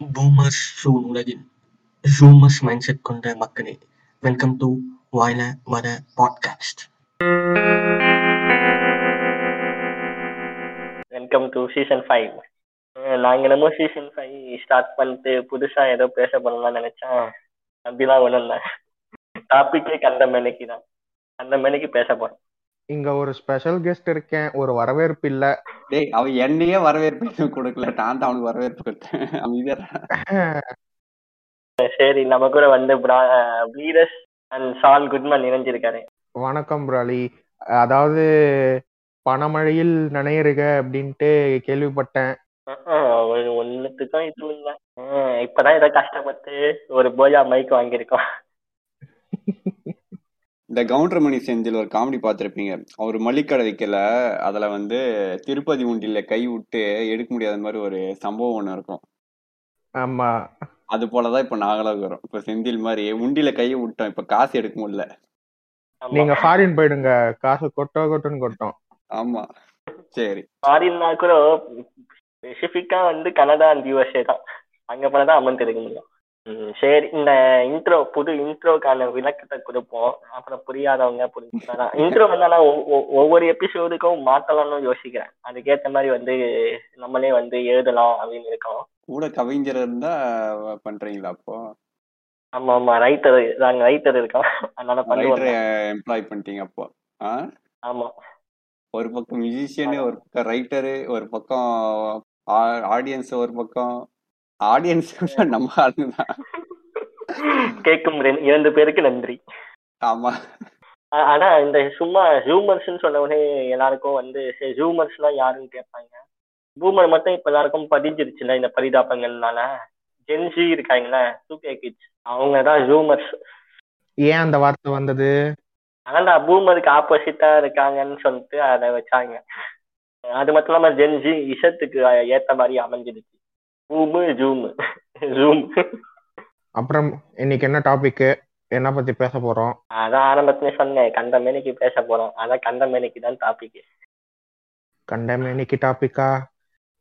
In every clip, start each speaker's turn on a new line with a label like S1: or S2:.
S1: Boomers சூன் உலகில் ஜூமர்ஸ் mindset கொண்ட மக்களே. வெல்கம் டு வாயில வர podcast
S2: welcome to season five நாங்கள் என்னமோ சீசன் ஃபைவ் ஸ்டார்ட் பண்ணிட்டு புதுசாக ஏதோ பேச போகணும்னு நினச்சேன். அப்படிலாம் ஒன்றும் இல்லை டாப்பிக்கே கண்ட மேனைக்கு தான் அந்த மேனைக்கு பேச போகிறோம்
S3: இங்க ஒரு ஸ்பெஷல் கெஸ்ட் இருக்கேன். ஒரு வரவேற்பு இல்ல.
S4: டேய் அவன் என்னையே வரவேற்பு கொடுக்கல. நான் தான் அவனுக்கு வரவேற்பு கொடுத்தேன்.
S2: சரி நம்ம கூட வந்து வீரஸ் அண்ட் சால் குட்மன் இணைஞ்சிருக்காரு.
S3: வணக்கம் பிராலி அதாவது பணமழையில் நனையருக அப்படின்ட்டு கேள்விப்பட்டேன்.
S2: ஒன்னுத்துக்கும் இது இல்லை. இப்பதான் ஏதோ கஷ்டப்பட்டு ஒரு போயா மைக் வாங்கியிருக்கோம்.
S4: இந்த கவுண்டர் மணி செந்தில் ஒரு காமெடி பார்த்துருப்பீங்க. அவர் மல்லிக்கடை வைக்கல அதுல வந்து திருப்பதி உண்டில கை விட்டு எடுக்க முடியாத மாதிரி ஒரு சம்பவம் ஒண்ணு இருக்கும்.
S3: ஆமா.
S4: அது போலதான் இப்ப நாங்களும் இருக்கிறோம் இப்ப செந்தில் மாதிரி உண்டில கையை விட்டோம். இப்ப காசு எடுக்க முடியல.
S3: நீங்க ஃபாரின் போயிடுங்க. காசு கொட்டோ கொட்டுன்னு கொட்டோம்.
S4: ஆமா. சரி.
S2: ஃபாரின்னா கூட ஸ்பெசிஃபிக்கா வந்து கனடா அண்ட் யூஎஸ்ஏ தான். அங்க போனதான் அமௌண்ட் எடுக்க முடியும். சரி இந்த இன்ட்ரோ புது இன்ட்ரோக்கான விளக்கத்தை கொடுப்போம். அப்புறம் புரியாதவங்க புரிஞ்சுக்கலாம் இன்ட்ரோ வந்து நான் ஒவ்வொரு எபிசோடுக்கும் மாத்தலாம்னு யோசிக்கிறேன். அதுக்கேற்ற மாதிரி வந்து நம்மளே வந்து எழுதலாம் அப்படின்னு இருக்கோம்.
S4: கூட கவிஞர் இருந்தா பண்றீங்களா அப்போ?
S2: ஆமா ஆமா ரைட்டர் நாங்க ரைட்டர் இருக்கோம். அதனால
S4: ரைட்டர் எம்ப்ளாய் பண்ணிட்டீங்க அப்போ.
S2: ஆமா.
S4: ஒரு பக்கம் மியூசிஷியனு ஒரு பக்கம் ரைட்டரு ஒரு பக்கம் ஆடியன்ஸ் ஒரு பக்கம் ஆடியன்ஸ் நம்ம ஆளுங்கதான்
S2: கேட்கும் இரண்டு பேருக்கு நன்றி.
S4: ஆமா.
S2: ஆனா இந்த சும்மா ஜூமர்ஸ் சொன்ன உடனே எல்லாருக்கும் வந்து ஜூமர்ஸ் எல்லாம் யாருன்னு கேட்பாங்க பூமர் மட்டும் இப்ப எல்லாருக்கும் பதிஞ்சிருச்சுல இந்த பரிதாபங்கள்னால? ஜென்ஜி இருக்காங்கல்ல சூப்பர் கிட்ஸ் அவங்க தான் ஜூமர்ஸ்
S3: ஏன் அந்த வார்த்தை வந்தது?
S2: ஆனா பூமருக்கு ஆப்போசிட்டா இருக்காங்கன்னு சொல்லிட்டு அதை வச்சாங்க. அது மட்டும் இல்லாம ஜென்ஜி இசத்துக்கு ஏத்த மாதிரி அமைஞ்சிருச்சு பூமு ஜூம் ஜூம்
S3: அப்புறம் இன்னைக்கு என்ன டாபிக் என்ன பத்தி பேச போறோம்?
S2: அதான் ஆரம்பத்திலே சொன்னேன் கண்ட மேனிக்கு பேச போறோம். அதான் கண்ட மேனிக்கு தான் டாபிக்
S3: கண்ட மேனிக்கு டாபிக்கா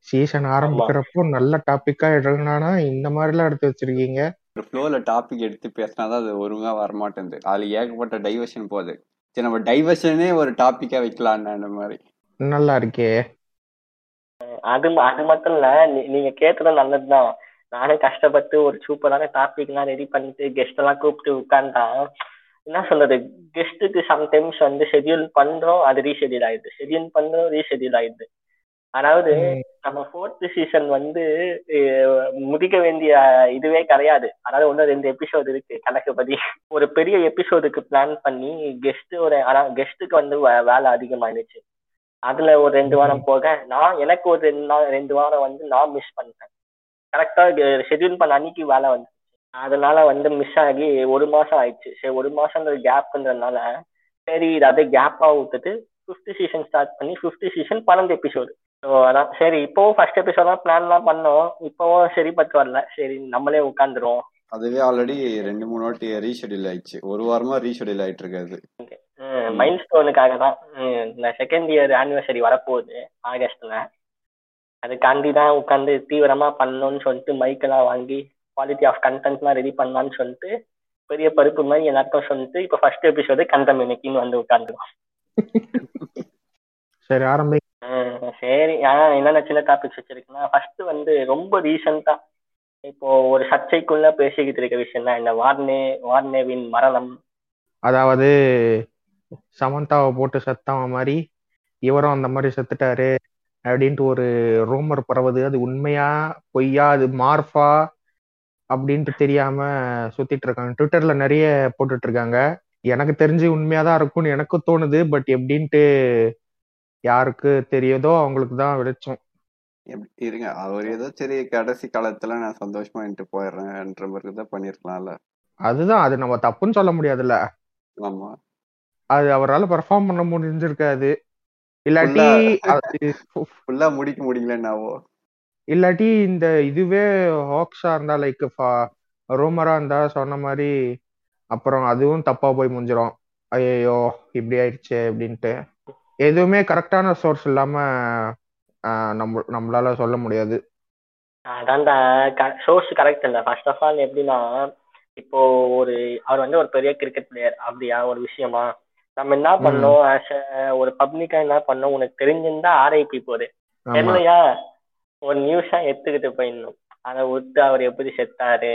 S3: சீசன் ஆரம்பிக்கிறப்போ நல்ல டாபிக்கா எடுக்கணும்னா இந்த மாதிரி எல்லாம் எடுத்து வச்சிருக்கீங்க?
S4: ஒரு ஃப்ளோல டாபிக் எடுத்து பேசினாதான் அது ஒழுங்கா வரமாட்டேங்குது அதுல ஏகப்பட்ட டைவர்ஷன் போகுது. சரி நம்ம டைவர்ஷனே ஒரு டாபிக்கா வைக்கலான்னு அந்த மாதிரி.
S3: நல்லா இருக்கே.
S2: அது அது மட்டும் இல்ல நீங்க கேட்டது நல்லதுதான். நானே கஷ்டப்பட்டு ஒரு சூப்பரான டாபிக் எல்லாம் ரெடி பண்ணிட்டு கெஸ்ட் எல்லாம் கூப்பிட்டு உட்கார்ந்தா என்ன சொல்றது? கெஸ்ட்டுக்கு சம்டைம்ஸ் வந்து ஷெட்யூல் பண்றோம் அது ரீஷெடியூல் ஆயிடுது. ஷெட்யூல் பண்றோம் ரீஷெடியூல் ஆயிடுது. அதாவது நம்ம ஃபோர்த் சீசன் வந்து முடிக்க வேண்டிய இதுவே கிடையாது. அதாவது ஒன்னும் ரெண்டு எபிசோடு இருக்கு கணக்குப்படி. ஒரு பெரிய எபிசோடுக்கு பிளான் பண்ணி கெஸ்ட் ஒரு ஆனா கெஸ்ட்டுக்கு வந்து வேலை அதிகமாயிடுச்சு. அதுல ஒரு ரெண்டு வாரம் போக நான் எனக்கு ஒரு ரெண்டு நாள் ரெண்டு வாரம் வந்து நான் மிஸ் பண்ணிட்டேன். கரெக்டா ஷெட்யூல் பண்ண அன்னைக்கு வேலை வந்து அதனால வந்து மிஸ் ஆகி ஒரு மாசம் ஆயிடுச்சு. சரி ஒரு மாசம் கேப்ன்றதுனால சரி இது அப்படியே கேப்பா விட்டுட்டு ஃபிஃப்த் சீசன் ஸ்டார்ட் பண்ணி ஃபிஃப்த் சீசன் பன்னெண்டு எபிசோடு ஸோ அதான் சரி இப்போவும் ஃபர்ஸ்ட் எபிசோட் பிளான்லாம் பண்ணோம். இப்போவும் சரி பத்து வரல. சரி நம்மளே உட்காந்துருவோம்
S4: அதுவே ஆல்ரெடி ரெண்டு மூணு வாட்டி ரீஷெடியூல் ஆயிடுச்சு. ஒரு வாரமா ரீஷெடியூல் ஆயிட்டு இருக்காது.
S2: மைண்ட் ஸ்டோனுக்காக தான் இந்த செகண்ட் இயர் ஆனிவர்சரி வரப்போகுது ஆகஸ்ட்ல அதுக்காண்டி தான் உட்காந்து தீவிரமா பண்ணணும்னு சொல்லிட்டு மைக்கெல்லாம் வாங்கி குவாலிட்டி ஆஃப் கண்டென்ட்லாம் ரெடி பண்ணலாம்னு சொல்லிட்டு பெரிய பருப்பு மாதிரி எல்லாருக்கும் சொல்லிட்டு இப்போ ஃபர்ஸ்ட் எபிசோடு கண்டம் இன்னைக்குன்னு வந்து உட்காந்துருவோம்
S3: சரி ஆரம்பி
S2: சரி. என்னென்ன சின்ன டாபிக்ஸ் வச்சிருக்குன்னா ஃபர்ஸ்ட் வந்து ரொம்ப ரீசெண்டா இப்போ ஒரு சர்ச்சைக்குள்ள பேசிக்கிட்டு இருக்க விஷயம் தான் இந்த வார்னே வார்னேவின் மரணம்.
S3: அதாவது சமந்தாவை போட்டு செத்தவ மாதிரி இவரும் அந்த மாதிரி செத்துட்டாரு அப்படின்ட்டு ஒரு ரூமர் பரவுது. அது உண்மையா பொய்யா அது மார்ஃபா அப்படின்ட்டு தெரியாம சுத்திட்டு இருக்காங்க. ட்விட்டர்ல நிறைய போட்டுட்டு இருக்காங்க. எனக்கு தெரிஞ்சு உண்மையாதான் இருக்கும்னு எனக்கும் தோணுது. பட் எப்படின்ட்டு யாருக்கு தெரியுதோ அவங்களுக்கு தான் வெளிச்சம்.
S4: இருங்க அவர் ஏதோ சரி கடைசி காலத்துல நான் சந்தோஷமா போயிடுறேன்ற மாதிரி தான் பண்ணிருக்கலாம்ல.
S3: அதுதான் அது நம்ம தப்புன்னு சொல்ல முடியாதுல்ல.
S4: ஆமா.
S3: அது அவரால் பெர்ஃபார்ம் பண்ண முடிஞ்சிருக்காது. இல்லாட்டி
S4: ஃபுல்லா முடிக்க முடியலன்னாவோ?
S3: இல்லாட்டி இந்த இதுவே ஹாக்ஸா இருந்தா லைக் ரூமரா இருந்தா சொன்ன மாதிரி அப்புறம் அதுவும் தப்பா போய் முடிஞ்சிரும். ஐயோ இப்படி ஆயிடுச்சு அப்படின்ட்டு. எதுவுமே கரெக்டான சோர்ஸ் இல்லாம நம்ம நம்மளால சொல்ல முடியாது.
S2: அதான்டா சோர்ஸ் கரெக்ட் இல்ல. ஃபர்ஸ்ட் ஆஃப் ஆல் எப்படின்னா இப்போ ஒரு அவர் வந்து ஒரு பெரிய கிரிக்கெட் பிளேயர் அப்படியா? ஒரு விஷயமா? நம்ம என்ன பண்ணோம் ஆஸ் ஒரு பப்ளிக்கா என்ன பண்ணோம்? உனக்கு தெரிஞ்சிருந்தா ஆர்ஐபி
S3: ஆமா.
S2: தெரியலையா? ஒரு நியூஸா எடுத்துக்கிட்டு போயிடணும். அதை விட்டு அவர் எப்படி செத்தாரு?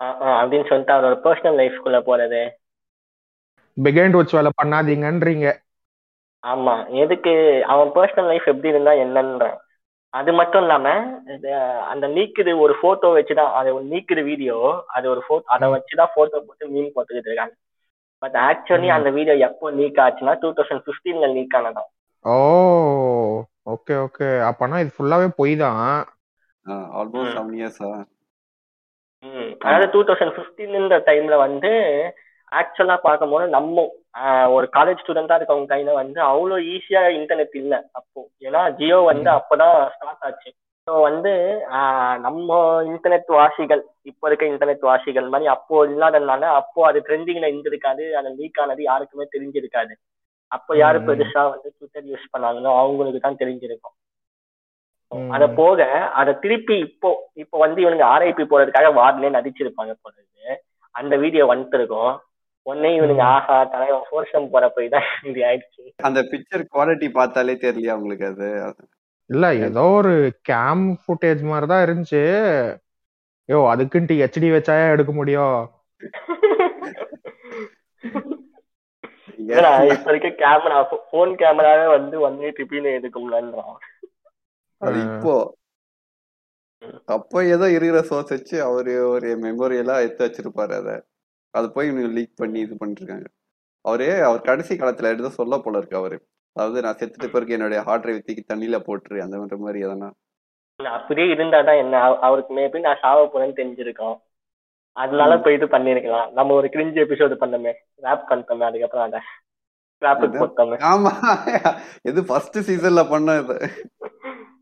S2: அப்படின்னு சொல்லிட்டு அவரோட பர்சனல் லைஃப்குள்ள போறது.
S3: பிகைண்ட் வச்சு வேலை பண்ணாதீங்கன்றீங்க.
S2: ஆமா. எதுக்கு? அவன் பர்சனல் லைஃப் எப்படி இருந்தா என்னன்றான். அது மட்டும் இல்லாம அந்த நீக்குது ஒரு போட்டோ வச்சுதான் அது நீக்குது வீடியோ அது ஒரு போட்டோ அதை வச்சுதான் போட்டோ போட்டு மீன் போட்டுக்கிட்டு இருக்காங்க. பட் ஆக்சுவலி
S3: ம்.
S2: அந்த வீடியோ எப்போ லீக் ஆச்சுன்னா டூ தௌசண்ட் பிப்டீன்ல லீக் ஆனதான்.
S3: ஓ ஓகே ஓகே அப்பனா இது ஃபுல்லாவே பொய் தான்
S4: ஆல்மோஸ்ட். செவன் இயர்ஸா
S2: அதாவது டூ தௌசண்ட் பிப்டீன்ன்ற டைம்ல வந்து ஆக்சுவலா பார்க்கும்போது நம்ம ஒரு காலேஜ் ஸ்டூடெண்டா இருக்கவங்க கையில வந்து அவ்வளோ ஈஸியா இன்டர்நெட் இல்ல அப்போ. ஏன்னா ஜியோ வந்து அப்பதான் ஸ்டார்ட் ஆச்சு. ஸோ வந்து நம்ம இன்டர்நெட் வாசிகள் இப்போ இருக்க இன்டர்நெட் வாசிகள் மாதிரி அப்போ இல்லாததுனால அப்போ அது ட்ரெண்டிங்ல இருந்திருக்காது அது லீக் ஆனது யாருக்குமே தெரிஞ்சிருக்காது அப்போ யாரு. பெருசா வந்து ட்விட்டர் யூஸ் பண்ணாங்களோ அவங்களுக்கு தான் தெரிஞ்சிருக்கும். அத போக அத திருப்பி இப்போ இப்போ வந்து இவனுங்க ஆர்ஐபி போறதுக்காக வார்டிலே நடிச்சிருப்பாங்க போறது அந்த வீடியோ வந்துட்டு இருக்கும் உடனே இவனுங்க. ஆஹா தலைவன் ஃபோர்ஷம் போற போய் தான் இப்படி ஆயிடுச்சு
S4: அந்த பிக்சர் குவாலிட்டி பார்த்தாலே தெரியலையா உங்களுக்கு அது
S3: இல்ல ஏதோ ஒரு கேம் ஃபுட்டேஜ் மாதிரி தான் இருந்துச்சு. யோ அதுக்குன்ட்டு ஹெச்டி வச்சாயா எடுக்க முடியும்
S2: ஏன்னா இப்ப இருக்க கேமரா போன் கேமராவே வந்து ஒன் எயிட் ரிபின்னு எடுக்கும்லன்றான்
S4: அது இப்போ. அப்போ ஏதோ இருக்கிற சோர்ஸ் வச்சு அவரு ஒரு மெமரி எல்லாம் எடுத்து வச்சிருப்பாரு அத. அதை போய் இவனுங்க லீக் பண்ணி இது பண்ணிருக்காங்க அவரு அவர் கடைசி காலத்துல எடுத்து சொல்ல போல இருக்கு அவரு. அதாவது நான் செத்துட்டு பிறகு என்னுடைய ஹார்ட் டிரைவ் தூக்கி தண்ணியில போட்டுரு அந்த மாதிரி மாதிரி எதனா?
S2: அப்படியே இருந்தாதான் என்ன அவ- அவருக்கு மேபி நான் சாவ போறேன்னு தெரிஞ்சிருக்கோம். அதனால
S4: ம்.
S2: போய் இது பண்ணிருக்கலாம். நம்ம ஒரு கிரிஞ்சு எபிசோடு பண்ணோமே. ரேப் பண்ணிட்டோமே அதுக்கப்புறம் அதை. ரேப்புக்கு
S4: அது-
S2: போட்டோமே.
S4: ஆமா. எது ஃபர்ஸ்ட் சீசன்ல பண்ண இது?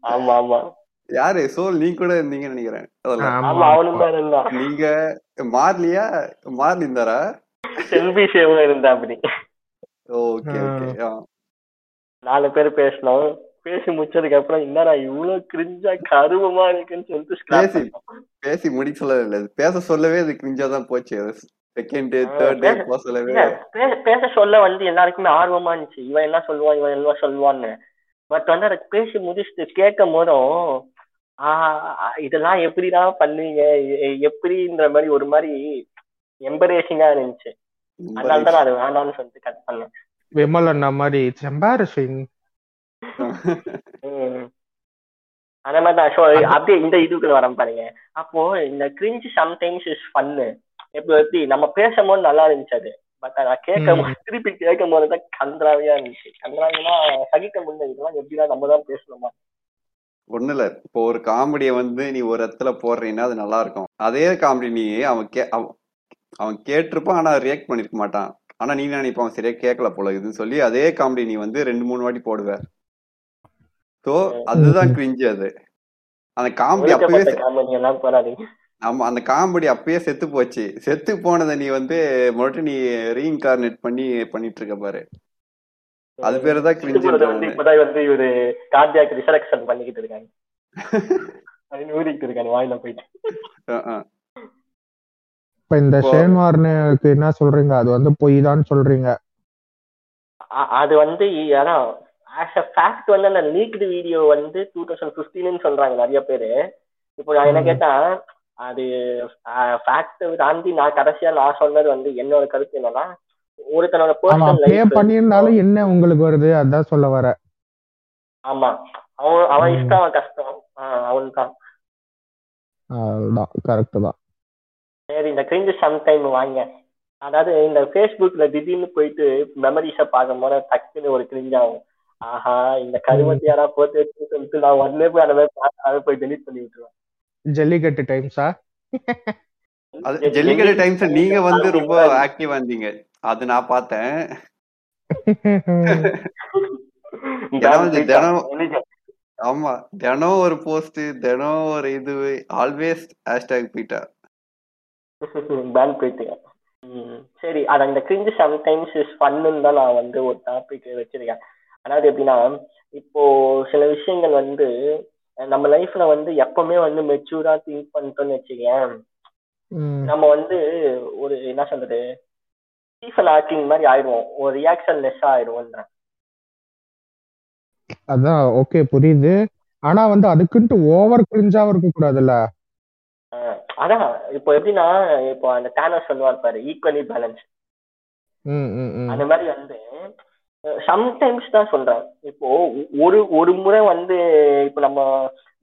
S2: ஆமா ஆமா.
S4: யாரு? சோல் நீ கூட இருந்தீங்கன்னு நினைக்கிறேன். அதெல்லாம். நீங்க மார்லியா? மார்லி இருந்தாரா
S2: செல்வி சேவும் இருந்தா அப்படி.
S4: ஓகே ஓகே
S2: நாலு பேர் பேசினோம். பேசி முடிச்சதுக்கு அப்புறம் என்னடா இவ்வளவு கிரிஞ்சா கருவமா இருக்குன்னு சொல்லிட்டு
S4: பேசி. பேசி முடிக்கல இல்ல பேச சொல்லவே அது கிரிஞ்சா தான் போச்சு. செகண்ட் டே தேர்ட் டே போக சொல்லவே
S2: இல்ல, பே- பேச சொல்ல வந்து எல்லாருக்குமே ஆர்வமா இருந்துச்சு. இவன் என்ன சொல்லுவான் இவன் என்ன சொல்லுவான்னு. பட் வந்து அதை பேசி முடிச்சுட்டு கேட்கும் போதும் ஆஹ் இதெல்லாம் எப்படிதான் பண்ணுவீங்க? எப்படின்ற மாதிரி ஒரு மாதிரி எம்பரேசிங்கா இருந்துச்சு. அதனால தான் அது வேண்டாம்னு சொல்லிட்டு கட் பண்ணேன்.
S3: விமல் அண்ணா மாதிரி இட்ஸ் எம்பாரசிங்.
S2: அந்த மாதிரி தான் ஸோ அப்படியே இந்த இதுக்குள்ள வரேன் பாருங்க. அப்போ இந்த கிரிஞ்சு சம்டைம்ஸ் இஸ் ஃபன்னு எப்படி எப்படி நம்ம பேசும்போது நல்லா இருந்துச்சு அது. பட் நான் கேட்கும் போது திருப்பி கேட்கும் போது தான் கன்றாவியா இருந்துச்சு. கன்றாவினா சகிக்க முடியல இதெல்லாம். எப்படிதான் நம்ம தான் பேசணுமா?
S4: ஒண்ணு இல்ல. இப்போ ஒரு காமெடியை வந்து நீ ஒரு இடத்துல போடுறீன்னா அது நல்லா இருக்கும். அதே காமெடி நீ அவன் கே அவன் அவன் கேட்டிருப்பான் ஆனா ரியாக்ட் பண்ணிருக்க மாட்டான். ஆனா நீ நினைப்பான் சரியா கேட்கல போல இதுன்னு சொல்லி அதே காமெடி நீ வந்து ரெண்டு மூணு வாட்டி போடுவ. சோ அதுதான் கிரிஞ்சு அது. அந்த காமெடி அப்பவே ஆமா அந்த காமெடி அப்பயே செத்து போச்சு. செத்து போனதை நீ வந்து மறுபடியும் நீ ரீஇன்கார்னேட் பண்ணி பண்ணிட்டு இருக்க பாரு. அது பேரு தான்
S2: கூட வந்து
S4: கிரிஞ்சு
S2: இப்பதான் வந்து இவரு கார்டியாக் ரிசரக்ஷன் பண்ணிக்கிட்டு இருக்காங்க அது ஊறிக்கிட்டு இருக்காங்க வாயில போயிட்டு.
S3: இப்ப இந்த ஷேன் வார்னருக்கு என்ன சொல்றீங்க? அது வந்து பொய் தான் சொல்றீங்க
S2: அது வந்து அதான் ஆஸ் அ ஃபேக்ட் வந்து அந்த லீக்டு வீடியோ வந்து டூ தௌசண்ட் ஃபிஃப்டீன்னு சொல்றாங்க நிறைய பேரு. இப்போ நான் என்ன. கேட்டா அது ஃபேக்ட் தாண்டி நான் கடைசியா நான் சொன்னது வந்து என்னோட கருத்து என்னன்னா ஒருத்தனோட பர்சனல் லைஃப்
S3: பண்ணியிருந்தாலும் என்ன உங்களுக்கு வருது? அதான் சொல்ல வர.
S2: ஆமா. அவன் அவன். இஷ்டம் அவன் கஷ்டம். அவன் தான்
S3: கரெக்ட் தான்.
S2: சரி இந்த கிரிஞ்சு சம்டைம் வாங்க. அதாவது இந்த ஃபேஸ்புக்ல திடீர்னு போயிட்டு மெமரிஸ பார்க்கும் போது டக்குன்னு ஒரு கிரிஞ்ச் ஆகும். ஆஹா இந்த கருமத்தை யாரா போட்டு வச்சுன்னு சொல்லிட்டு நான் உடனே போய் அந்த மாதிரி பார்த்து அதை போய் டெலிட் பண்ணி விட்டுருவேன்.
S3: ஜல்லிக்கட்டு டைம்ஸா
S4: அது ஜல்லிக்கட்டு டைம்ஸ் நீங்க வந்து ரொம்ப ஆக்டிவா இருந்தீங்க. அது நான் பார்த்தேன். தினம் ஆமா தினம் ஒரு போஸ்ட் தினம் ஒரு இது ஆல்வேஸ் ஹேஷ்டாக் பீட்டா
S2: பேன் போயிட்டு ம், சரி அத இந்த கிரிஞ்சு சம்டைம்ஸ் இஸ் ஃபன்னு தான் நான் வந்து ஒரு டாபிக் வச்சிருக்கேன். அதாவது எப்படின்னா இப்போ சில விஷயங்கள் வந்து நம்ம லைஃப்ல வந்து எப்பவுமே வந்து மெச்சூரா திங்க் பண்ணிட்டோம்னு வச்சுக்கேன். நம்ம வந்து ஒரு என்ன சொல்றது ஸ்டீஃபன் ஹாக்கிங் மாதிரி ஆயிடுவோம். ஒரு ரியாக்ஷன் லெஸ் ஆயிடுவோம்ன்றேன்
S3: அதான் ஓகே புரியுது. ஆனா வந்து அதுக்குன்ட்டு ஓவர் கிரிஞ்சாவும் இருக்க கூடாதுல்ல
S2: அதான் இப்போ எப்படின்னா இப்போ அந்த டேனர் சொல்லுவார் பாரு ஈக்குவலி பேலன்ஸ் அந்த மாதிரி வந்து சம்டைம்ஸ் தான் சொல்றேன். இப்போ ஒரு ஒரு முறை வந்து இப்போ நம்ம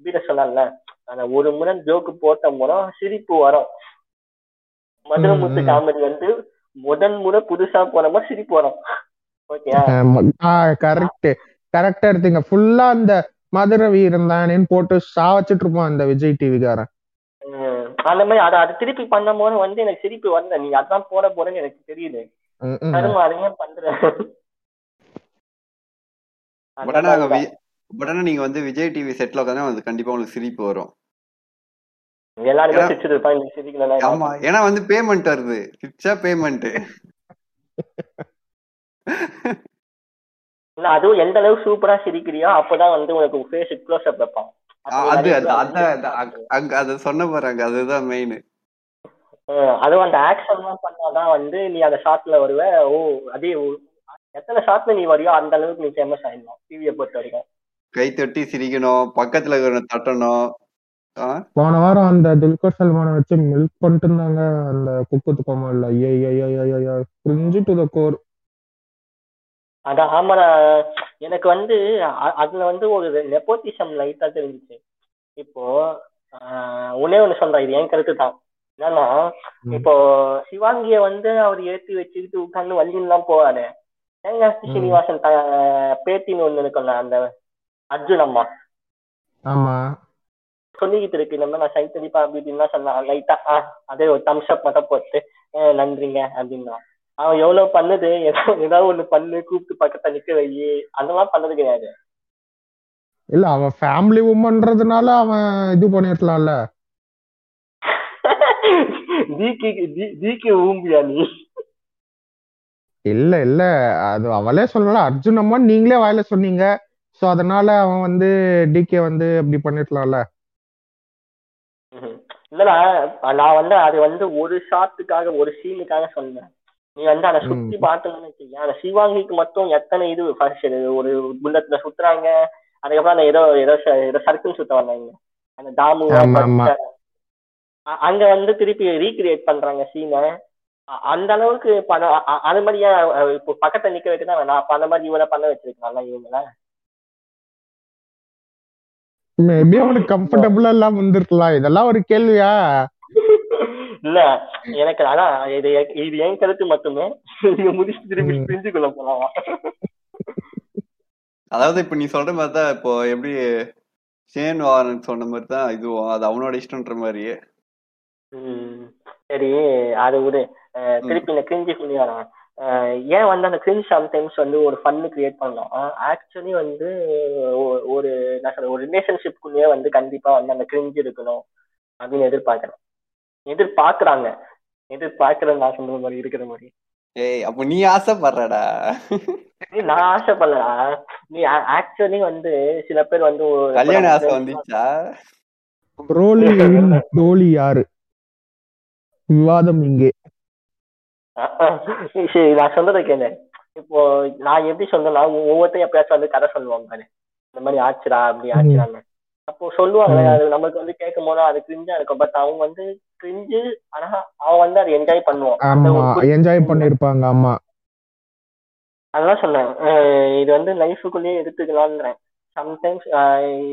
S2: வீட சொன்னால அந்த ஒரு முறை ஜோக்கு போட்ட முறை சிரிப்பு வரும். மதுரமுத்து
S3: ம், ம்.
S2: காமெடி வந்து முதல் முறை புதுசா போனோமா சிரிப்பு வரும். ஓகே
S3: கரெக்ட் கரெக்டா எடுத்தீங்க. ஃபுல்லா அந்த மதுரை வீரன் தானேன்னு போட்டு சாவச்சிட்டு இருப்பான் அந்த விஜய் டிவிக்காரன்
S2: அந்த மாதிரி அதை அதை திருப்பி பண்ணும் போது வந்து எனக்கு சிரிப்பு வரல. நீ அதான் போட போறேன்னு எனக்கு தெரியுது. கரும அதையே பண்ற
S4: பட் ஆனா நீங்க வந்து விஜய் டிவி செட்ல உட்காந்தா அது கண்டிப்பா உங்களுக்கு சிரிப்பு வரும்.
S2: எல்லாருமே சிரிக்கலன்னா என்ன?
S4: ஆமா ஏன்னா வந்து பேமெண்ட் வருது. பிச்சா பேமெண்ட்
S2: இல்ல அதுவும் எந்த அளவுக்கு சூப்பரா சிரிக்கிறியோ அப்பதான் வந்து உனக்கு ஃபேஸ் க்ளோஸ் அப் வைப்பான்.
S4: அது அது அது அங்க- அத சொன்ன பாருங்க அதுதான் மெயின்
S2: அதுவும் அந்த ஆக்ஷன் எல்லாம் பண்ணாதான் வந்து நீ அந்த ஷாட்ல வருவ. ஓ அதே எத்தனை ஷாட்ல நீ வரியோ அந்த அளவுக்கு நீ ஃபேமஸ் ஆயிடலாம் டிவியை பொறுத்த வரைக்கும்.
S4: கை தட்டி சிரிக்கணும் பக்கத்துல இருக்கிற தட்டணும்?
S3: போன வாரம் அந்த துல்கர் சல்மானை வச்சு மில்க் பண்ணிட்டு இருந்தாங்க அந்த குக்குத்து கோமாளில. ஐயோ புரிஞ்சு டு த கோர்
S2: அதான் ஆமா எனக்கு வந்து அதுல வந்து ஒரு நெப்போட்டிசம் லைட்டா தெரிஞ்சுச்சு. இப்போ ஆஹ் ஒண்ணே சொல்றேன் இது என் கருத்து தான் என்னன்னா. இப்போ சிவாங்கிய வந்து அவர் ஏத்தி வச்சுக்கிட்டு உட்கார்ந்து வண்டிலாம் போவாரு தேங்காய்
S3: ம்.
S2: சீனிவாசன் த- பேட்டின்னு ஒண்ணு இருக்கும்ல அந்த அர்ஜுன் அம்மா.
S3: ஆமா.
S2: சொல்லிக்கிட்டு இருக்கு இந்த மாதிரி நான் சைத்தடிப்பா அப்படி இப்படின்லாம் சொன்னான் லைட்டா அதே ஒரு தம்ஸ் அப் மட்டும் போட்டு "அஹ் நன்றிங்க அப்படின்னா. அவன் எவ்வளவு பண்ணுது? ஏதோ ஏதாவது ஒண்ணு பண்ணு கூப்பிட்டு பக்கத்துல நிக்க வை. அதெல்லாம் பண்ணது கிடையாது.
S3: இல்ல அவன் ஃபேமிலி உமன்றதுனால அவன் இது
S2: நீ?
S3: இல்ல இல்ல. அது அவளே சொல்லல. அர்ஜுன் அம்மா நீங்களே வாயில சொன்னீங்க. சோ அதனால அவன் வந்து டிகே வந்து அப்படி பண்ணிருக்கலாம்ல.
S2: ம்ஹும். இல்லடா நான் வந்து அது வந்து ஒரு ஷாட்டுக்காக ஒரு சீனுக்காக சொன்னேன். நீ வந்து அதை சுத்தி பார்த்தோம்னு வச்சுக்கேன் அந்த சிவாங்கிக்கு மட்டும் எத்தனை இது ஃபர்ஸ்ட் ஒரு புல்லட்ல சுத்துறாங்க. அதுக்கப்புறம் அந்த ஏதோ ஏதோ ஏதோ சர்க்கிள் சுத்த வந்தாங்க. அந்த தாமு அங்க வந்து திருப்பி ரீக்ரியேட் பண்றாங்க சீனை அந்த அளவுக்கு பண்ண அது மாதிரியா இப்போ பக்கத்துல நிக்க வைக்கதான் வேணாம். அப்ப அந்த மாதிரி இவனை பண்ண வச்சிருக்கலாம் இவங்கள?
S3: மேபி அவனுக்கு கம்ஃபர்டபுளா எல்லாம் வந்திருக்கலாம். இதெல்லாம் ஒரு கேள்வியா?
S2: இல்ல எனக்கு அதான் இது இது என் கருத்து மட்டுமே. நீங்க முடிச்சு திரும்பி. பிரிஞ்சுக்குள்ள போலாம்?
S4: அதாவது இப்ப நீ சொல்ற மாதிரி தான் இப்போ எப்படி ஷேன் வாரன் சொன்ன மாதிரி தான் இதுவும் அது அவனோட இஷ்டம்ன்ற மாதிரி
S2: ம். சரி அது அஹ், திருப்பி இந்த கிரிஞ்சி புண்ணியாரம் ஏன் வந்து அந்த கிரிஞ்ச் சம்டைம்ஸ் வந்து ஒரு ஃபன்னு கிரியேட் பண்ணலாம் ஆக்சுவலி வந்து ஒரு ஒரு ரிலேஷன்ஷிப்குள்ளேயே வந்து கண்டிப்பா வந்து அந்த கிரிஞ்ச் இருக்கணும் அப்படின்னு எதிர்பார்க்கறேன். எதிர்பார்க்கறாங்க. எதிர்பார்க்கறது நான் சொன்ன மாதிரி இருக்கிற மாதிரி.
S4: ஏய் அப்ப நீ ஆசைப்படுறடா.
S2: நான் ஆசைப்படலடா. நீ ஆக்சுவலி வந்து சில பேர் வந்து ஒரு-
S4: கல்யாண ஆசை வந்துச்சா?
S3: ப்ரோலி டோலி யாரு? விவாதம் இங்கே.
S2: சரி நான் சொல்றதை கேளு. இப்போ நான் எப்படி சொன்னேன்னா ஒ- ஒவ்வொருத்தரும் எப்பயாச்சும் வந்து கதை சொல்லுவாங்க இந்த மாதிரி ஆச்சுடா அப்படி ஆச்சுடாங்க அப்போ சொல்லுவாங்க. அது நமக்கு வந்து கேட்கும் போது அது கிரிஞ்சா இருக்கும். பட் அவங்க வந்து கிரிஞ்சு ஆனா அவன் வந்து அதை என்ஜாய் பண்ணுவான்.
S3: என்ஜாய் பண்ணிருப்பாங்க ஆமா.
S2: அதான் அஹ் இது வந்து லைஃபுக்குள்ளேயே எடுத்துக்கலாம்ன்றேன் சம்டைம்ஸ்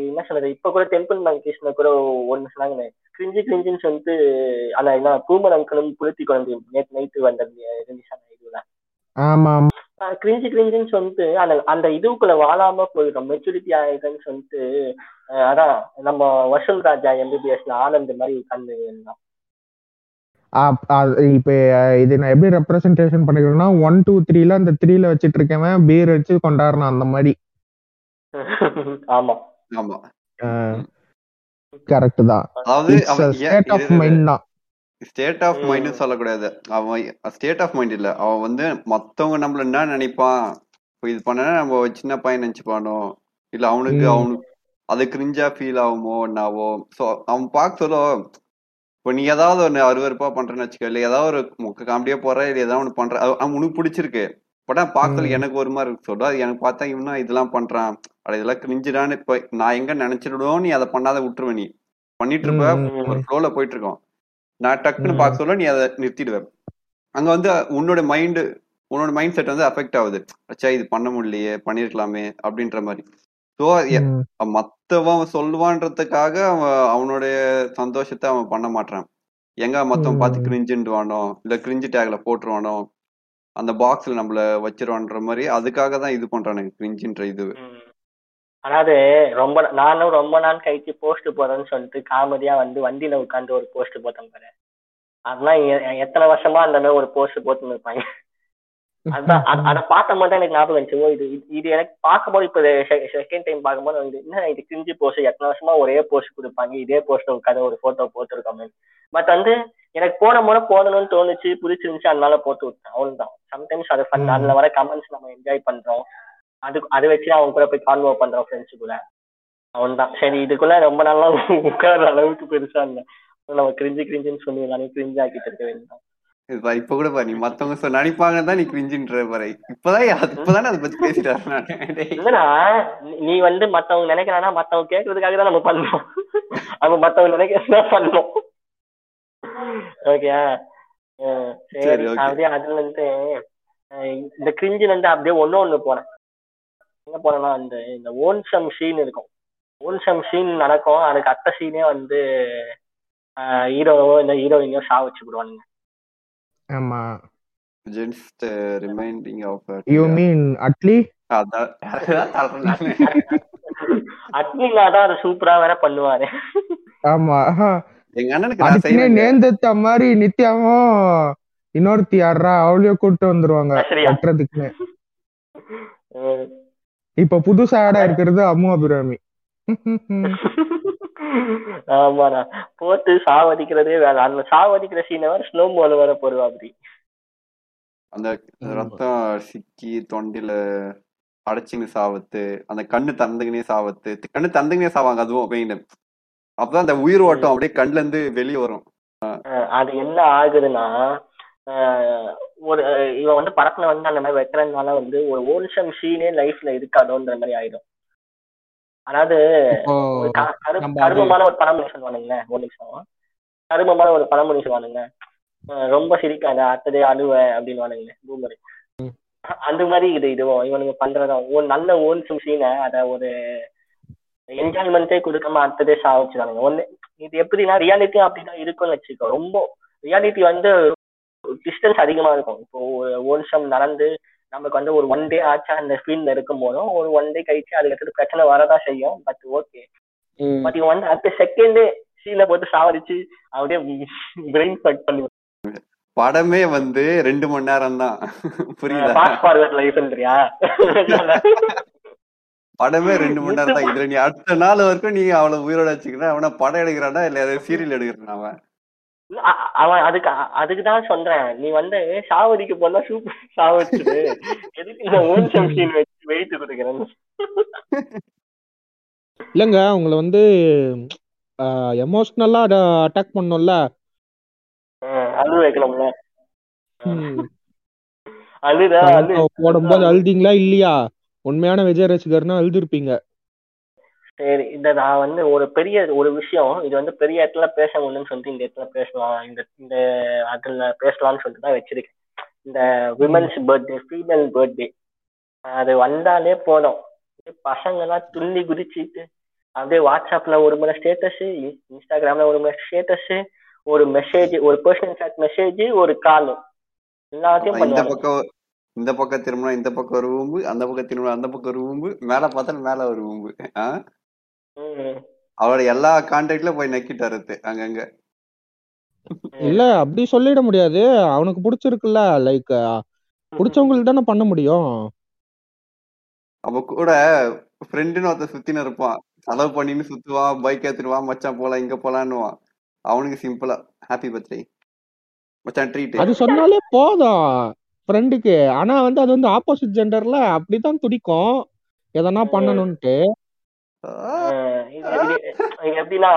S2: என்ன சொல்றது இப்ப கூட டெம்பிள் மங்கேஷ்ல கூட ஒண்ணு சொன்னாங்க கிரிஞ்சு கிரிஞ்சுன்னு சொல்லிட்டு அந்த என்ன பூமர் அங்கலும் புளுத்தி குழந்தை நேற்று நைட்டு வந்த ஆன இதுல.
S3: ஆமா
S2: கிரிஞ்சு கிரிஞ்சுன்னு சொல்லிட்டு அந்த அந்த இதுக்குள்ள வாழாம போயிடும் மெச்சூரிட்டி ஆயிடுன்னு சொல்லிட்டு அதான் நம்ம வசூல் ராஜா எம்பிபிஎஸ்ல ஆனந்த் மாதிரி உட்கார்ந்து
S3: இப்ப இது நான் எப்படி ரெப்ரசன்டேஷன் பண்ணிக்கிறேன்னா ஒன் டூ த்ரீல அந்த த்ரீல வச்சிட்டு இருக்கவன் பீர் அடிச்சு கொண்டாடுறான் அந்த மாதிரி.
S2: ஆமா.
S4: ஆமா.
S3: கரெக்ட் தான்.
S4: அதாவது அவன்
S3: ஸ்டேட் ஆஃப் மைண்ட் தான்.
S4: ஸ்டேட் ஆஃப் மைண்ட் சொல்லக்கூடாது. அவன் ஸ்டேட் ஆஃப் மைண்ட் இல்ல. அவன் வந்து மத்தவங்க நம்மள என்ன நினைப்பான்? இது பண்ணா நம்ம சின்ன பையன் நினைச்சுப்பானோ? இல்ல அவனுக்கு. அவனுக்கு அது கிரிஞ்சா ஃபீல் ஆகுமோ என்னாவோ? ஸோ அவன் பார்க்க சொல்ல இப்போ நீ ஏதாவது ஒன்று அருவருப்பா பண்றேன்னு வச்சுக்கோ இல்லை ஏதாவது ஒரு முக்க காமெடியா போற இல்லை ஏதாவது ஒன்று பண்ற உனக்கு பிடிச்சிருக்கு. பட் பார்க்க சொல்ல
S3: ம்.
S4: எனக்கு ஒரு மாதிரி இருக்கு அது எனக்கு பார்த்தா இவனா இதெல்லாம் பண்றான். அட இதெல்லாம் கிரிஞ்சுடான்னு இப்போ நான் எங்க நினைச்சிடுவோம் நீ அதை பண்ணாத விட்டுருவ நீ. பண்ணிட்டு இருப்ப ஒரு. ஃப்ளோல போயிட்டு இருக்கோம். நான் டக்குன்னு. பார்க்க சொல்ல நீ அதை நிறுத்திடுவேன் அங்க வந்து உன்னோட மைண்டு உன்னோட மைண்ட் செட் வந்து அஃபெக்ட் ஆகுது. அச்சா இது பண்ண முடியலையே பண்ணிருக்கலாமே அப்படின்ற மாதிரி. ஸோ
S3: ம்.
S4: மத்தவன் சொல்லுவான்றதுக்காக அவன் அவனுடைய சந்தோஷத்தை அவன் பண்ண மாட்டான் எங்க மத்தவன் பார்த்து. கிரிஞ்சுட்டுவானோ இல்ல கிரிஞ்சு டேக்ல போட்டுருவானோ அந்த பாக்ஸ்ல நம்மள வச்சிருவான்ற மாதிரி அதுக்காக தான் இது பண்றானுங்க கிரிஞ்சுன்ற இது.
S2: அதாவது ரொம்ப நானும் ரொம்ப நாள் கழிச்சு போஸ்ட் போடுறேன்னு சொல்லிட்டு காமெடியா வந்து வண்டியில உட்காந்து ஒரு போஸ்ட் போட்டேன் பாரு அதெல்லாம் எ- எத்தனை வருஷமா அந்த மாதிரி ஒரு போஸ்ட் போட்டுன்னு இருப்பாங்க அதான் அதை பார்த்த தான் எனக்கு ஞாபகம் வந்துச்சு. ஓ இது இது- எனக்கு பார்க்கும்போது இப்போ செகண்ட் டைம் பார்க்கும்போது வந்து என்ன இது கிஞ்சி போஸ்ட் எத்தனை வருஷமா ஒரே போஸ்ட் கொடுப்பாங்க? இதே போஸ்ட் உட்காந்து ஒரு போட்டோ போட்டிருக்கோமே பட் வந்து எனக்கு போன முறை போடணும்னு தோணுச்சு பிடிச்சிருந்துச்சு அதனால போட்டு விட்டேன். அவ்வளவுதான். சம்டைம்ஸ் அது
S3: ம்.
S2: அதுல வர கமெண்ட்ஸ் நம்ம என்ஜாய் பண்றோம். அது அதை வச்சு அவங்க கூட போய் கான்வோ பண்றோம் ஃப்ரெண்ட்ஸ் கூட. அவன்தான் சரி இதுக்குள்ள ரொம்ப நாளா உட்கார அளவுக்கு பெருசா இல்ல. நம்ம கிரிஞ்சு கிரிஞ்சுன்னு சொல்லி எல்லாமே கிரிஞ்சு ஆக்கிட்டு இருக்க வேண்டியதான்
S4: இதுப்பா, இப்ப கூட பாரு நீ மத்தவங்க சொ- நினைப்பாங்க தான் நீ கிரிஞ்சுன்ற பாரு இப்பதான் இப்பதானே அதை பத்தி பேசிட்டாரு நான்.
S2: நீ- வந்து மத்தவங்க நினைக்கிறானா மத்தவங்க கேட்கறதுக்காக தான் நம்ம பண்றோம் அவங்க மத்தவங்க நினைக்கிறதுதான் பண்றோம் ஓகே
S4: சரி.
S2: அப்படியே அதுல இருந்து இந்த கிரிஞ்சுல இருந்து அப்படியே ஒண்ணு ஒண்ணு போனேன் எங்க போனேன்னா அந்த இந்த ஓன்சம் சீன் இருக்கும். ஓன்சம் சீன் நடக்கும். அதுக்கு அத்த சீனே வந்து ஹீரோவோ இந்த ஹீரோயினோ சா வச்சு விடுவானுங்க
S3: ஆமா.
S4: Just reminding of
S3: you mean Atlee?
S4: அதான்
S2: சூப்பரா வேற பண்ணுவாரு.
S3: ஆமா.
S4: எங்க அண்ணனுக்கு
S3: நேர்ந்தத்த மாதிரி நித்யாவும் இன்னொருத்தி யாரா அவளையும் கூட்டு வந்துருவாங்க
S2: உம்.
S3: இப்ப புதுசா ஆடா இருக்கிறது அம்மு அபிராமி.
S2: ஆமாண்ணா போட்டு சாவடிக்கிறதே வேலை அந்த சாவடிக்கிற சீனை வேற ஸ்னோ மோல வேற போடுவா அப்படி.
S4: அந்த. ரத்தம் சிக்கி தொண்டையில அடைச்சின்னு சாவத்து அந்த கண்ணு தந்துக்குனே சாவத்து கண்ணு தந்துக்குனே சாவாங்க அதுவும் மெயின் அப்பதான் அந்த உயிர் ஓட்டம் அப்படியே கண்ணுல இருந்து வெளியே வரும்.
S2: அது என்ன ஆகுதுன்னா ஒரு இவன் வந்து படத்துல வந்து அந்த மாதிரி வைக்கிறதுனால வந்து ஒரு ஓன்சம் சீனே லைஃப்ல இருக்காதோன்ற மாதிரி ஆயிடும். அதாவது கருமமான ஒரு பழமொழி சொல்லுவானுங்களேன் ஒரு நிமிஷம் கருமமான ஒரு பழமொழி சொல்லுவானுங்க ரொம்ப சிரிக்காத அத்ததே அழுவ அப்படின்னு பூமர் அந்த மாதிரி இது இதுவும் இவனுங்க பண்றதும் ஒரு நல்ல ஓன்சம் சீனை அத ஒரு என்ஜாய்மெண்ட்டே கொடுக்காம அடுத்ததே சாவிச்சுதானுங்க ஒண்ணு இது எப்படின்னா ரியாலிட்டி அப்படிதான் இருக்கும்னு வச்சுக்கோ. ரொம்ப ரியாலிட்டி வந்து டிஸ்டன்ஸ் அதிகமா இருக்கும். இப்போ ஒரு வருஷம் நடந்து நமக்கு வந்து ஒரு ஒன் டே ஆச்சா அந்த ஃபீல்ட்ல இருக்கும் போதும் ஒரு ஒன் டே கழிச்சு அதுக்கு அடுத்து பிரச்சனை வரதான் செய்யும். பட் ஓகே பட் இவன் வந்து அடுத்த செகண்டே சீல போட்டு சாவடிச்சு அப்படியே பிரெயின் ஃபட் பண்ணி
S4: படமே வந்து ரெண்டு மணி நேரம் தான் புரியுதா
S2: ஃபாஸ்ட் ஃபார்வர்ட் லைஃப்ன்றியா
S4: படமே ரெண்டு மணி நேரம் தான் இதுல நீ அடுத்த நாள் வரைக்கும் நீ அவளை உயிரோட வச்சுக்கிற அவனை படம் எடுக்கிறானா இல்ல ஏதாவது சீரியல் எடுக்கிறான் அவன்?
S2: அவன் அதுக்கு அதுக்கு தான் சொல்றேன். நீ வந்து சாவடிக்கு போனா சூப்பர் சாவடிச்சுடு. எதுக்கு இந்த ஓன் சீன் வச்சு வெயிட் கொடுக்குறேன்னு.
S3: இல்லைங்க உங்களை வந்து எமோஷ்னலா அட்டாக் பண்ணோம்ல.
S2: வைக்கணும்ல.
S3: ம்,
S2: அழுதா அழு.
S3: போடும்போது அழுதீங்களா இல்லையா? உண்மையான விஜய் ரசிகர்னா அழுதுருப்பீங்க.
S2: சரி இந்த நான் வந்து ஒரு பெரிய ஒரு விஷயம் இது வந்து பெரிய இடத்துல பேச முடியும்னு சொல்லிட்டு இந்த இடத்துல பேசலாம் இந்த இந்த அதுல பேசலாம்னு சொல்லிட்டு தான் வச்சிருக்கேன். இந்த விமன்ஸ் பர்த்டே ஃபீமேல் பர்த்டே அது வந்தாலே போதும். பசங்க எல்லாம் துள்ளி குதிச்சுட்டு அப்படியே வாட்ஸ்அப்ல ஒரு முறை ஸ்டேட்டஸ் இன்ஸ்டாகிராம்ல ஒரு முறை ஸ்டேட்டஸ் ஒரு மெசேஜ் ஒரு பர்சனல் சாட் மெசேஜ் ஒரு கால் எல்லாத்தையும்
S4: இந்த பக்கம் இந்த பக்கம் திரும்பினா இந்த பக்கம் ஒரு ஊம்பு அந்த பக்கம் திரும்பினா அந்த பக்கம் ஒரு ஊம்பு மேல பார்த்தா மேல ஒரு ஊம்பு ஆஹ் அவரோட எல்லா கான்டாக்ட்ல போய் நக்கிட்டு வருது அங்கங்க.
S3: இல்ல அப்படி சொல்லிட முடியாது. அவனுக்கு பிடிச்சிருக்குல்ல லைக் பிடிச்சவங்களுக்கு தானே பண்ண முடியும்.
S4: அப்ப கூட ஃப்ரெண்டுன்னு ஒருத்தன் சுத்தின்னு இருப்பான். செலவு பண்ணின்னு சுத்துவான் பைக் எடுத்துருவான் மச்சான் போலாம் இங்க போலான்னுவான். அவனுக்கு சிம்பிளா ஹாப்பி பர்த்டே மச்சான் ட்ரீட்
S3: அது சொன்னாலே போதும் ஃப்ரெண்டுக்கு ஆனா வந்து அது வந்து ஆப்போசிட் ஜெண்டர்ல அப்படிதான் துடிக்கும். எதனா பண்ணணும்ட்டு
S2: எப்படின்னா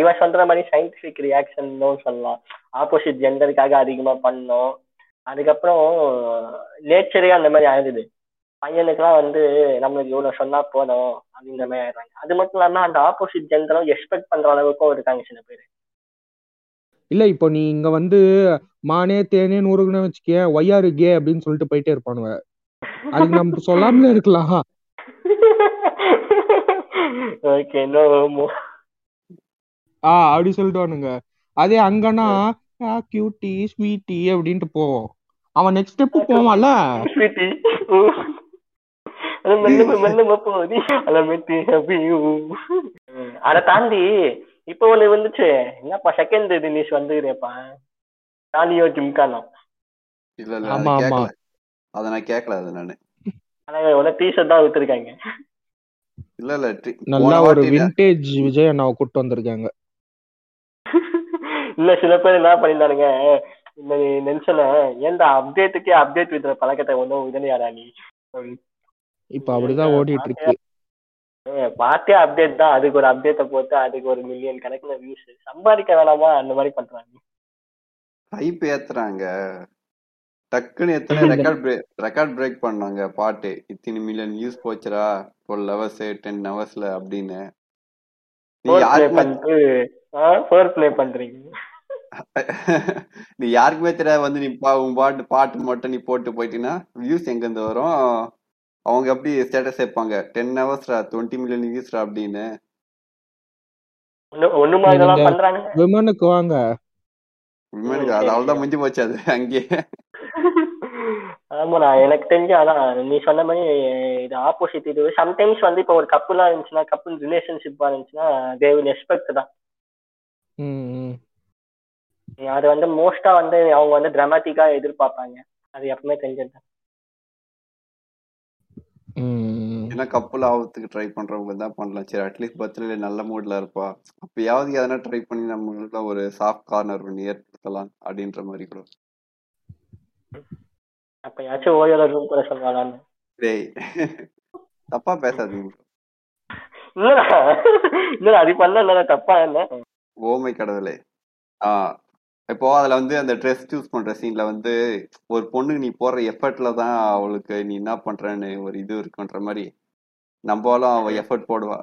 S2: இவன் சொல்ற மாதிரி சயின்டிபிக் ரியாக்ஷன் சொல்லலாம். ஆப்போசிட் ஜெண்டருக்காக அதிகமா பண்ணோம். அதுக்கப்புறம் நேச்சரே அந்த மாதிரி ஆயிடுது பையனுக்குலாம் வந்து நம்மளுக்கு இவ்வளவு சொன்னா போதும் அப்படின்ற மாதிரி ஆயிடுறாங்க. அது மட்டும் இல்லாம அந்த ஆப்போசிட் ஜெண்டரும் எக்ஸ்பெக்ட் பண்ற அளவுக்கும் இருக்காங்க சில பேர்.
S3: இல்ல இப்போ நீ இங்க வந்து மானே தேனேன்னு உருகுன வச்சுக்கேன் ஒய்யாரு கே அப்படின்னு சொல்லிட்டு போயிட்டே இருப்பானுவ. அதுக்கு நம்ம சொல்லாமலே இருக்கலாம்.
S2: ஓகே நோ
S3: ஆ அப்படி சொல்லிட்டுவானுங்க அதே அங்கன்னா கியூட்டி ஸ்வீட்டி அப்படின்ட்டு போவோம். அவன் நெக்ஸ்ட் ஸ்டெப்பு போவான்ல?
S2: ஸ்வீட்டி அது தாண்டி இப்போ ஒண்ணு வந்துச்சு. என்னப்பா செகண்ட் தினேஷ் வந்துக்கிறேப்பா தாலியோ ஜிம்கானோ.
S4: இல்ல இல்ல அது
S3: ஆமா.
S4: கேட்கல அத நான் கேட்கல அது நானு.
S2: ஆனா ஒன்னு டீஷர்ட் தான் விட்டுருக்காங்க
S4: இல்ல இல்ல
S3: நல்லா ஒரு விண்டேஜ் விஜய் அண்ணாவை கூட்டு வந்திருக்காங்க.
S2: இல்ல சில பேர் என்ன பண்ணிருந்தானுங்க இந்த நென்ஷனை ஏன்டா அப்டேட்டுக்கே அப்டேட் விடுற பழக்கத்தை ஒன்றும் விடலையாடா நீ?
S3: இப்ப அப்படிதான் ஓடிட்டு இருக்கு
S2: பார்த்தே அப்டேட் தான். அதுக்கு ஒரு அப்டேட்டை போட்டு அதுக்கு ஒரு மில்லியன் கணக்குல வியூஸ் சம்பாதிக்க வேணாமா? அந்த மாதிரி பண்றாங்க.
S4: ஹைப் ஏத்துறாங்க. டக்குன்னு எத்தனை ரெக்கார்ட் பிரேக் ரெக்கார்ட் பிரேக் பண்ணாங்க பாட்டு. இத்தனை மில்லியன் வியூஸ் போச்சுடா டுவெல் ஹவர்ஸ் டென் ஹவர்ஸ்ல அப்படின்னு. நீ யாருக்குமே
S2: ப்ளே பண்றீங்க.
S4: நீ யாருக்குமே தெரியாது வந்து நீ பா- உன் பாட்டு பாட்டு மட்டும் நீ போட்டு போயிட்டீங்கன்னா வியூஸ் எங்க இருந்து வரும்? அவங்க எப்படி ஸ்டேட்டஸ் வைப்பாங்க? டென் ஹவர்ஸ்ரா டுவெண்ட்டி மில்லியன் வியூஸ்ரா அப்படின்னு.
S2: ஒண்ணு ஒண்ணுமா இதெல்லாம் பண்றாங்க
S3: விமனுக்கு வாங்க.
S4: விமனுக்கு
S2: சரி,
S4: அது அவ்வளவுதான்
S2: சரி.
S4: முடிஞ்சு போச்சு அது அங்கேயே.
S2: ஆமாண்ணா எனக்கு தெரிஞ்சு அதான் நீ சொன்ன மாதிரி இது ஆப்போசிட் இது சம்டைம்ஸ் வந்து இப்போ ஒரு கப்புலா இருந்துச்சுன்னா கப்புள் ரிலேஷன்ஷிப்பா இருந்துச்சுன்னா தே வில் எக்ஸ்பெக்ட் தான். அது வந்து மோஸ்டா வந்து அவங்க வந்து டிராமாட்டிக்கா எதிர்பார்ப்பாங்க. அது எப்பவுமே தெரிஞ்சது.
S4: ஏன்னா கப்பல் ஆகிறதுக்கு ட்ரை பண்றவங்க தான் பண்ணலாம். சரி அட்லீஸ்ட் பர்த்டே நல்ல மூட்ல இருப்பா. அப்பயாவது எதனா ட்ரை பண்ணி நம்மளுக்கு ஒரு சாஃப்ட் கார்னர் பண்ணி ஏற்படுத்தலாம் அப்படின்ற மாதிரி கூட.
S2: அப்பயாச்சும் ஓயோட ரூம் கூட சொல்லுவாங்கன்னு
S4: டேய் தப்பா பேசாதீங்க.
S2: இல்லடா இல்லடா அது பண்ண இல்லடா தப்பா இல்ல
S4: ஓமை கடவுளே. ஆ இப்போ அதுல வந்து அந்த ட்ரெஸ் சூஸ் பண்ற சீன்ல வந்து ஒரு பொண்ணுக்கு நீ போடுற எஃபர்ட்ல தான் அவளுக்கு நீ என்ன பண்றன்னு ஒரு இது இருக்குன்ற மாதிரி நம்மளும் அவ எஃபர்ட் போடுவா.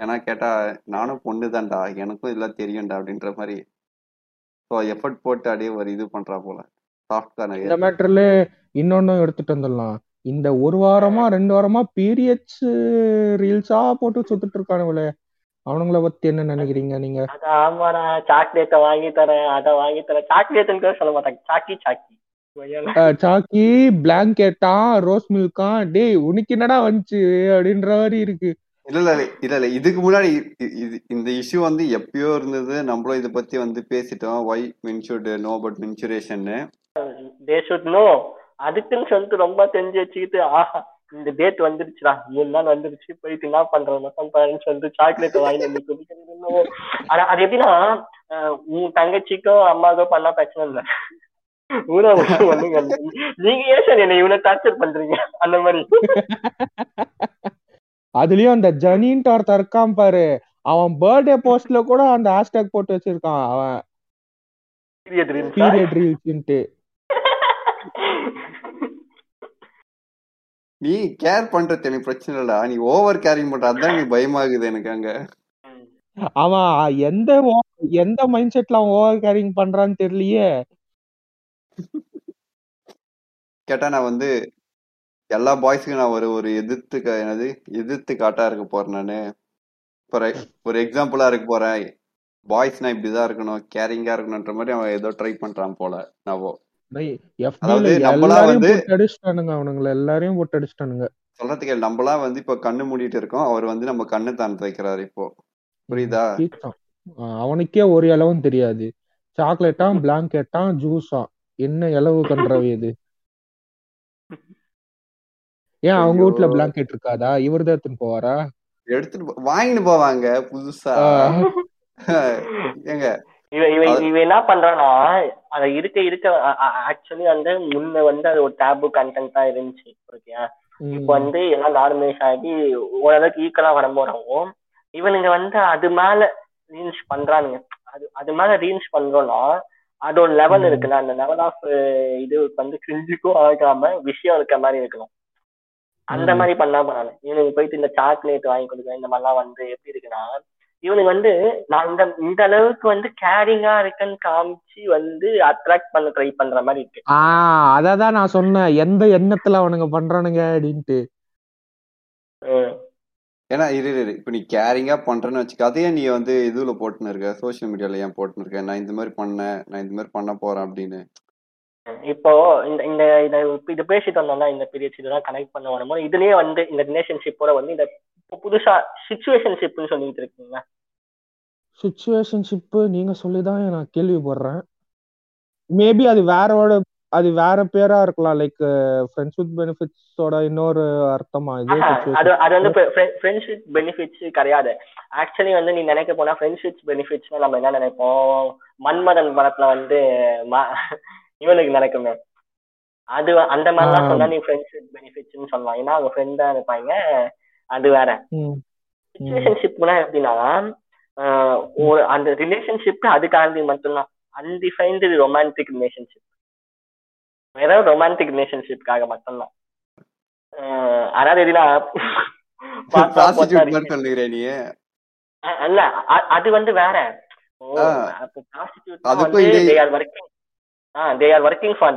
S4: ஏன்னா கேட்டா நானும் பொண்ணு தான்டா எனக்கும் இதெல்லாம் தெரியும்டா அப்படின்ற மாதிரி. ஸோ எஃபர்ட் போட்டு அப்படியே ஒரு இது பண்றா போல. சாஃப்ட்
S3: இந்த மேட்டர்ல இன்னொன்னு எடுத்துட்டு வந்துடலாம். இந்த ஒரு வாரமா ரெண்டு வாரமா பீரியட்ஸ் ரீல்ஸா போட்டு சுத்திட்டு இருக்கானுங்களே. அவனுங்கள பத்தி என்ன நினைக்கிறீங்க நீங்க?
S2: ஆமாடா சாக்லேட்டை வாங்கி தரேன் அதை வாங்கி தரேன். சாக்லேட்னு கூட சொல்ல மாட்டாங்க. சாக்கி சாக்கி
S3: சாக்கி பிளாங்கெட்டா ரோஸ் மில்கா டேய் உனக்கு என்னடா வந்துச்சு அப்படின்ற மாதிரி இருக்கு.
S4: இல்ல இல்ல இல்ல, இல்ல இதுக்கு முன்னாடி இது இந்த இஷ்யூ வந்து எப்பயோ இருந்தது. நம்மளும் இத பத்தி வந்து பேசிட்டோம். Why men should know but menstruation
S2: they should know அதுக்குன்னு சொல்லிட்டு ரொம்ப தெரிஞ்சு வச்சுக்கிட்டு ஆஹா இந்த டேட் வந்துருச்சுடா. மூணு நாள் வந்துருச்சு. போயிட்டு என்ன பண்றது? மொத்தம் பேரண்ட்ஸ் சொல்லிட்டு சாக்லேட் வாங்கி வந்து குடிக்கிறது ஆனா அது எப்படின்னா உன் தங்கச்சிக்கோ அம்மாக்கோ பண்ணா பிரச்சனை இல்லை. ஊரா ஒண்ணுங்க இல்ல. நீங்க ஏன் சார் என்ன இவ்வளவு டார்ச்சர் பண்றீங்க? அந்த மாதிரி.
S3: அதுலயும் அந்த ஜனின்ட்டு ஒருத்தன் இருக்கான் பாரு. அவன் பர்த்டே போஸ்ட்ல கூட அந்த ஹேஷ்டேக் போட்டு வச்சிருக்கான் அவன்? பீரியட் ரீல்ஸ்ன்ட்டு
S4: நீ கேர் பண்றது எனக்கு பிரச்சனை இல்லடா. நீ ஓவர் கேரிங் பண்ற அதான் எனக்கு பயமாகுது எனக்கு அங்க.
S3: அவன் எந்த எந்த மைண்ட் செட்ல அவன் ஓவர் கேரிங் பண்றான்னு தெரியலையே.
S4: கேட்டா நான் வந்து எல்லா பாய்ஸுக்கும் நான் ஒரு ஒரு எதிர்த்து என்னது எதிர்த்து காட்டா இருக்க போறேன் நானு. e- ஒரு எக்ஸாம்பிளா இருக்க போறேன். பாய்ஸ்னா இப்படிதான் இருக்கணும் கேரிங்கா இருக்கணும்ன்ற மாதிரி அவன் ஏதோ ட்ரை பண்றான் போல நாவோ. அதாவது நம்மளா வந்து-
S3: அடிச்சிட்டானுங்க அவனுங்கள எல்லாரையும் போட்டு அடிச்சிட்டானுங்க.
S4: சொல்றதுக்கு நம்மளாம் வந்து இப்ப கண்ணு மூடிட்டு இருக்கோம் அவர் வந்து நம்ம கண்ணு தாண்டு வைக்கிறாரு இப்போ. புரியுதா?
S3: அவனுக்கே ஒரு இலவும் தெரியாது. சாக்லேட்டா பிளாங்கெட்டா ஜூஸா என்ன இலவு கன்றவை இது? ஏன் அவங்க. வீட்ல பிளாங்கெட் இருக்காதா? இவர் தான் எடுத்துன்னு போவாரா?
S4: எடுத்துட்டு வாங்கிட்டு போவாங்க புதுசா. ஏங்க
S2: இவ இவ
S4: அது-
S2: இவ என்ன பண்றான்னா அத இருக்க இருக்க ஆக்சுவலி வந்து முன்ன வந்து அது ஒரு டேபு கண்டென்ட்டா இருந்துச்சு ஓகேயா இப்போ வந்து எல்லாம் நார்மலைஸ் ஆகி ஓரளவுக்கு ஈக்குவலா வரும்போதும் இவனுங்க வந்து அது மேல ரீல்ஸ் பண்றானுங்க. அது அது மேல ரீல்ஸ் பண்றோம்னா அதோட லெவல்
S3: ம்.
S2: இருக்குல்ல அந்த லெவல் ஆஃப் இது வந்து கிரிஞ்சுக்கும் ஆகாம விஷயம் இருக்க மாதிரி இருக்கணும். அந்த. மாதிரி பண்ணா பண்ணாங்க இவனுக்கு போயிட்டு இந்த சாக்லேட் வாங்கி கொடுக்க இந்த மாதிரிலாம் வந்து எப்படி இருக்குன்னா இவனுக்கு வந்து நான் இந்த இந்த அளவுக்கு வந்து கேரிங்கா இருக்குன்னு காமிச்சு வந்து அட்ராக்ட் பண்ண ட்ரை பண்ற மாதிரி இருக்கு.
S3: ஆஹ் அததான் நான் சொன்னேன். எந்த எண்ணத்துல அவனுங்க பண்றானுங்க அப்படின்ட்டு.
S4: ஏன்னா இரு இரு, இரு. இப்ப நீ கேரிங்கா பண்றேன்னு வச்சுக்க அதையே நீ வந்து இதுல போட்டுன்னு இருக்க சோஷியல் மீடியால ஏன் போட்டுன்னு இருக்க? நான் இந்த மாதிரி பண்ணேன் நான் இந்த மாதிரி பண்ண போறேன் அப்படின்னு.
S2: இப்போ இந்த இந்த இத இது பேசிட்டு வந்தோம்னா இந்த பீரியட்ஸ் இதெல்லாம் கனெக்ட் பண்ண வரும்போது இதுலயே வந்து இந்த ரிலேஷன்ஷிப்போட வந்து இந்த புதுசா சிச்சுவேஷன்ஷிப்னு சொல்லிட்டு இருக்கீங்க
S3: சுச்சுவேஷன்ஷிப் நீங்க சொல்லிதான் நான் கேள்விப்படுறேன். மேபி அது வேறோட அது வேற பேரா இருக்கலாம். லைக் ஃப்ரெண்ட்ஸ் வித் பெனிஃபிட்ஸோட இன்னொரு அர்த்தமா இது
S2: அது. அது வந்து ஃப்ரெண்ட்ஷிப் பெனிஃபிட்ஸ் கிடையாது. ஆக்சுவலி வந்து நீ நினைக்க போனா ஃப்ரெண்ட்ஷிப் பெனிஃபிட்ஸ்னா நம்ம என்ன நினைப்போம்? மன்மதன் படத்துல வந்து இவனுக்கு நடக்குமே. அது அந்த மாதிரிலாம். சொன்னா நீ ஃப்ரெண்ட்ஷிப் பெனிஃபிட்ஸ்னு சொல்லலாம். ஏன்னா அவங்க ஃப்ரெண்டா இருப்பாங்க. அது வேற. ரிலேஷன்ஷிப்னா எப்படின்னா ஒரு அந்த ரிலேஷன்ஷிப் அதுக்காண்டி மட்டும்தான். அன்டிஃபைன்டு ரொமான்டிக் ரிலேஷன்ஷிப் வெறும் ரொமான்டிக் ரிலேஷன்ஷிப்காக மட்டும்தான். அதாவது எப்படின்னா அஹ் அல்ல அது வந்து வேற.
S4: அதுக்கும்
S2: they are working ah they are working for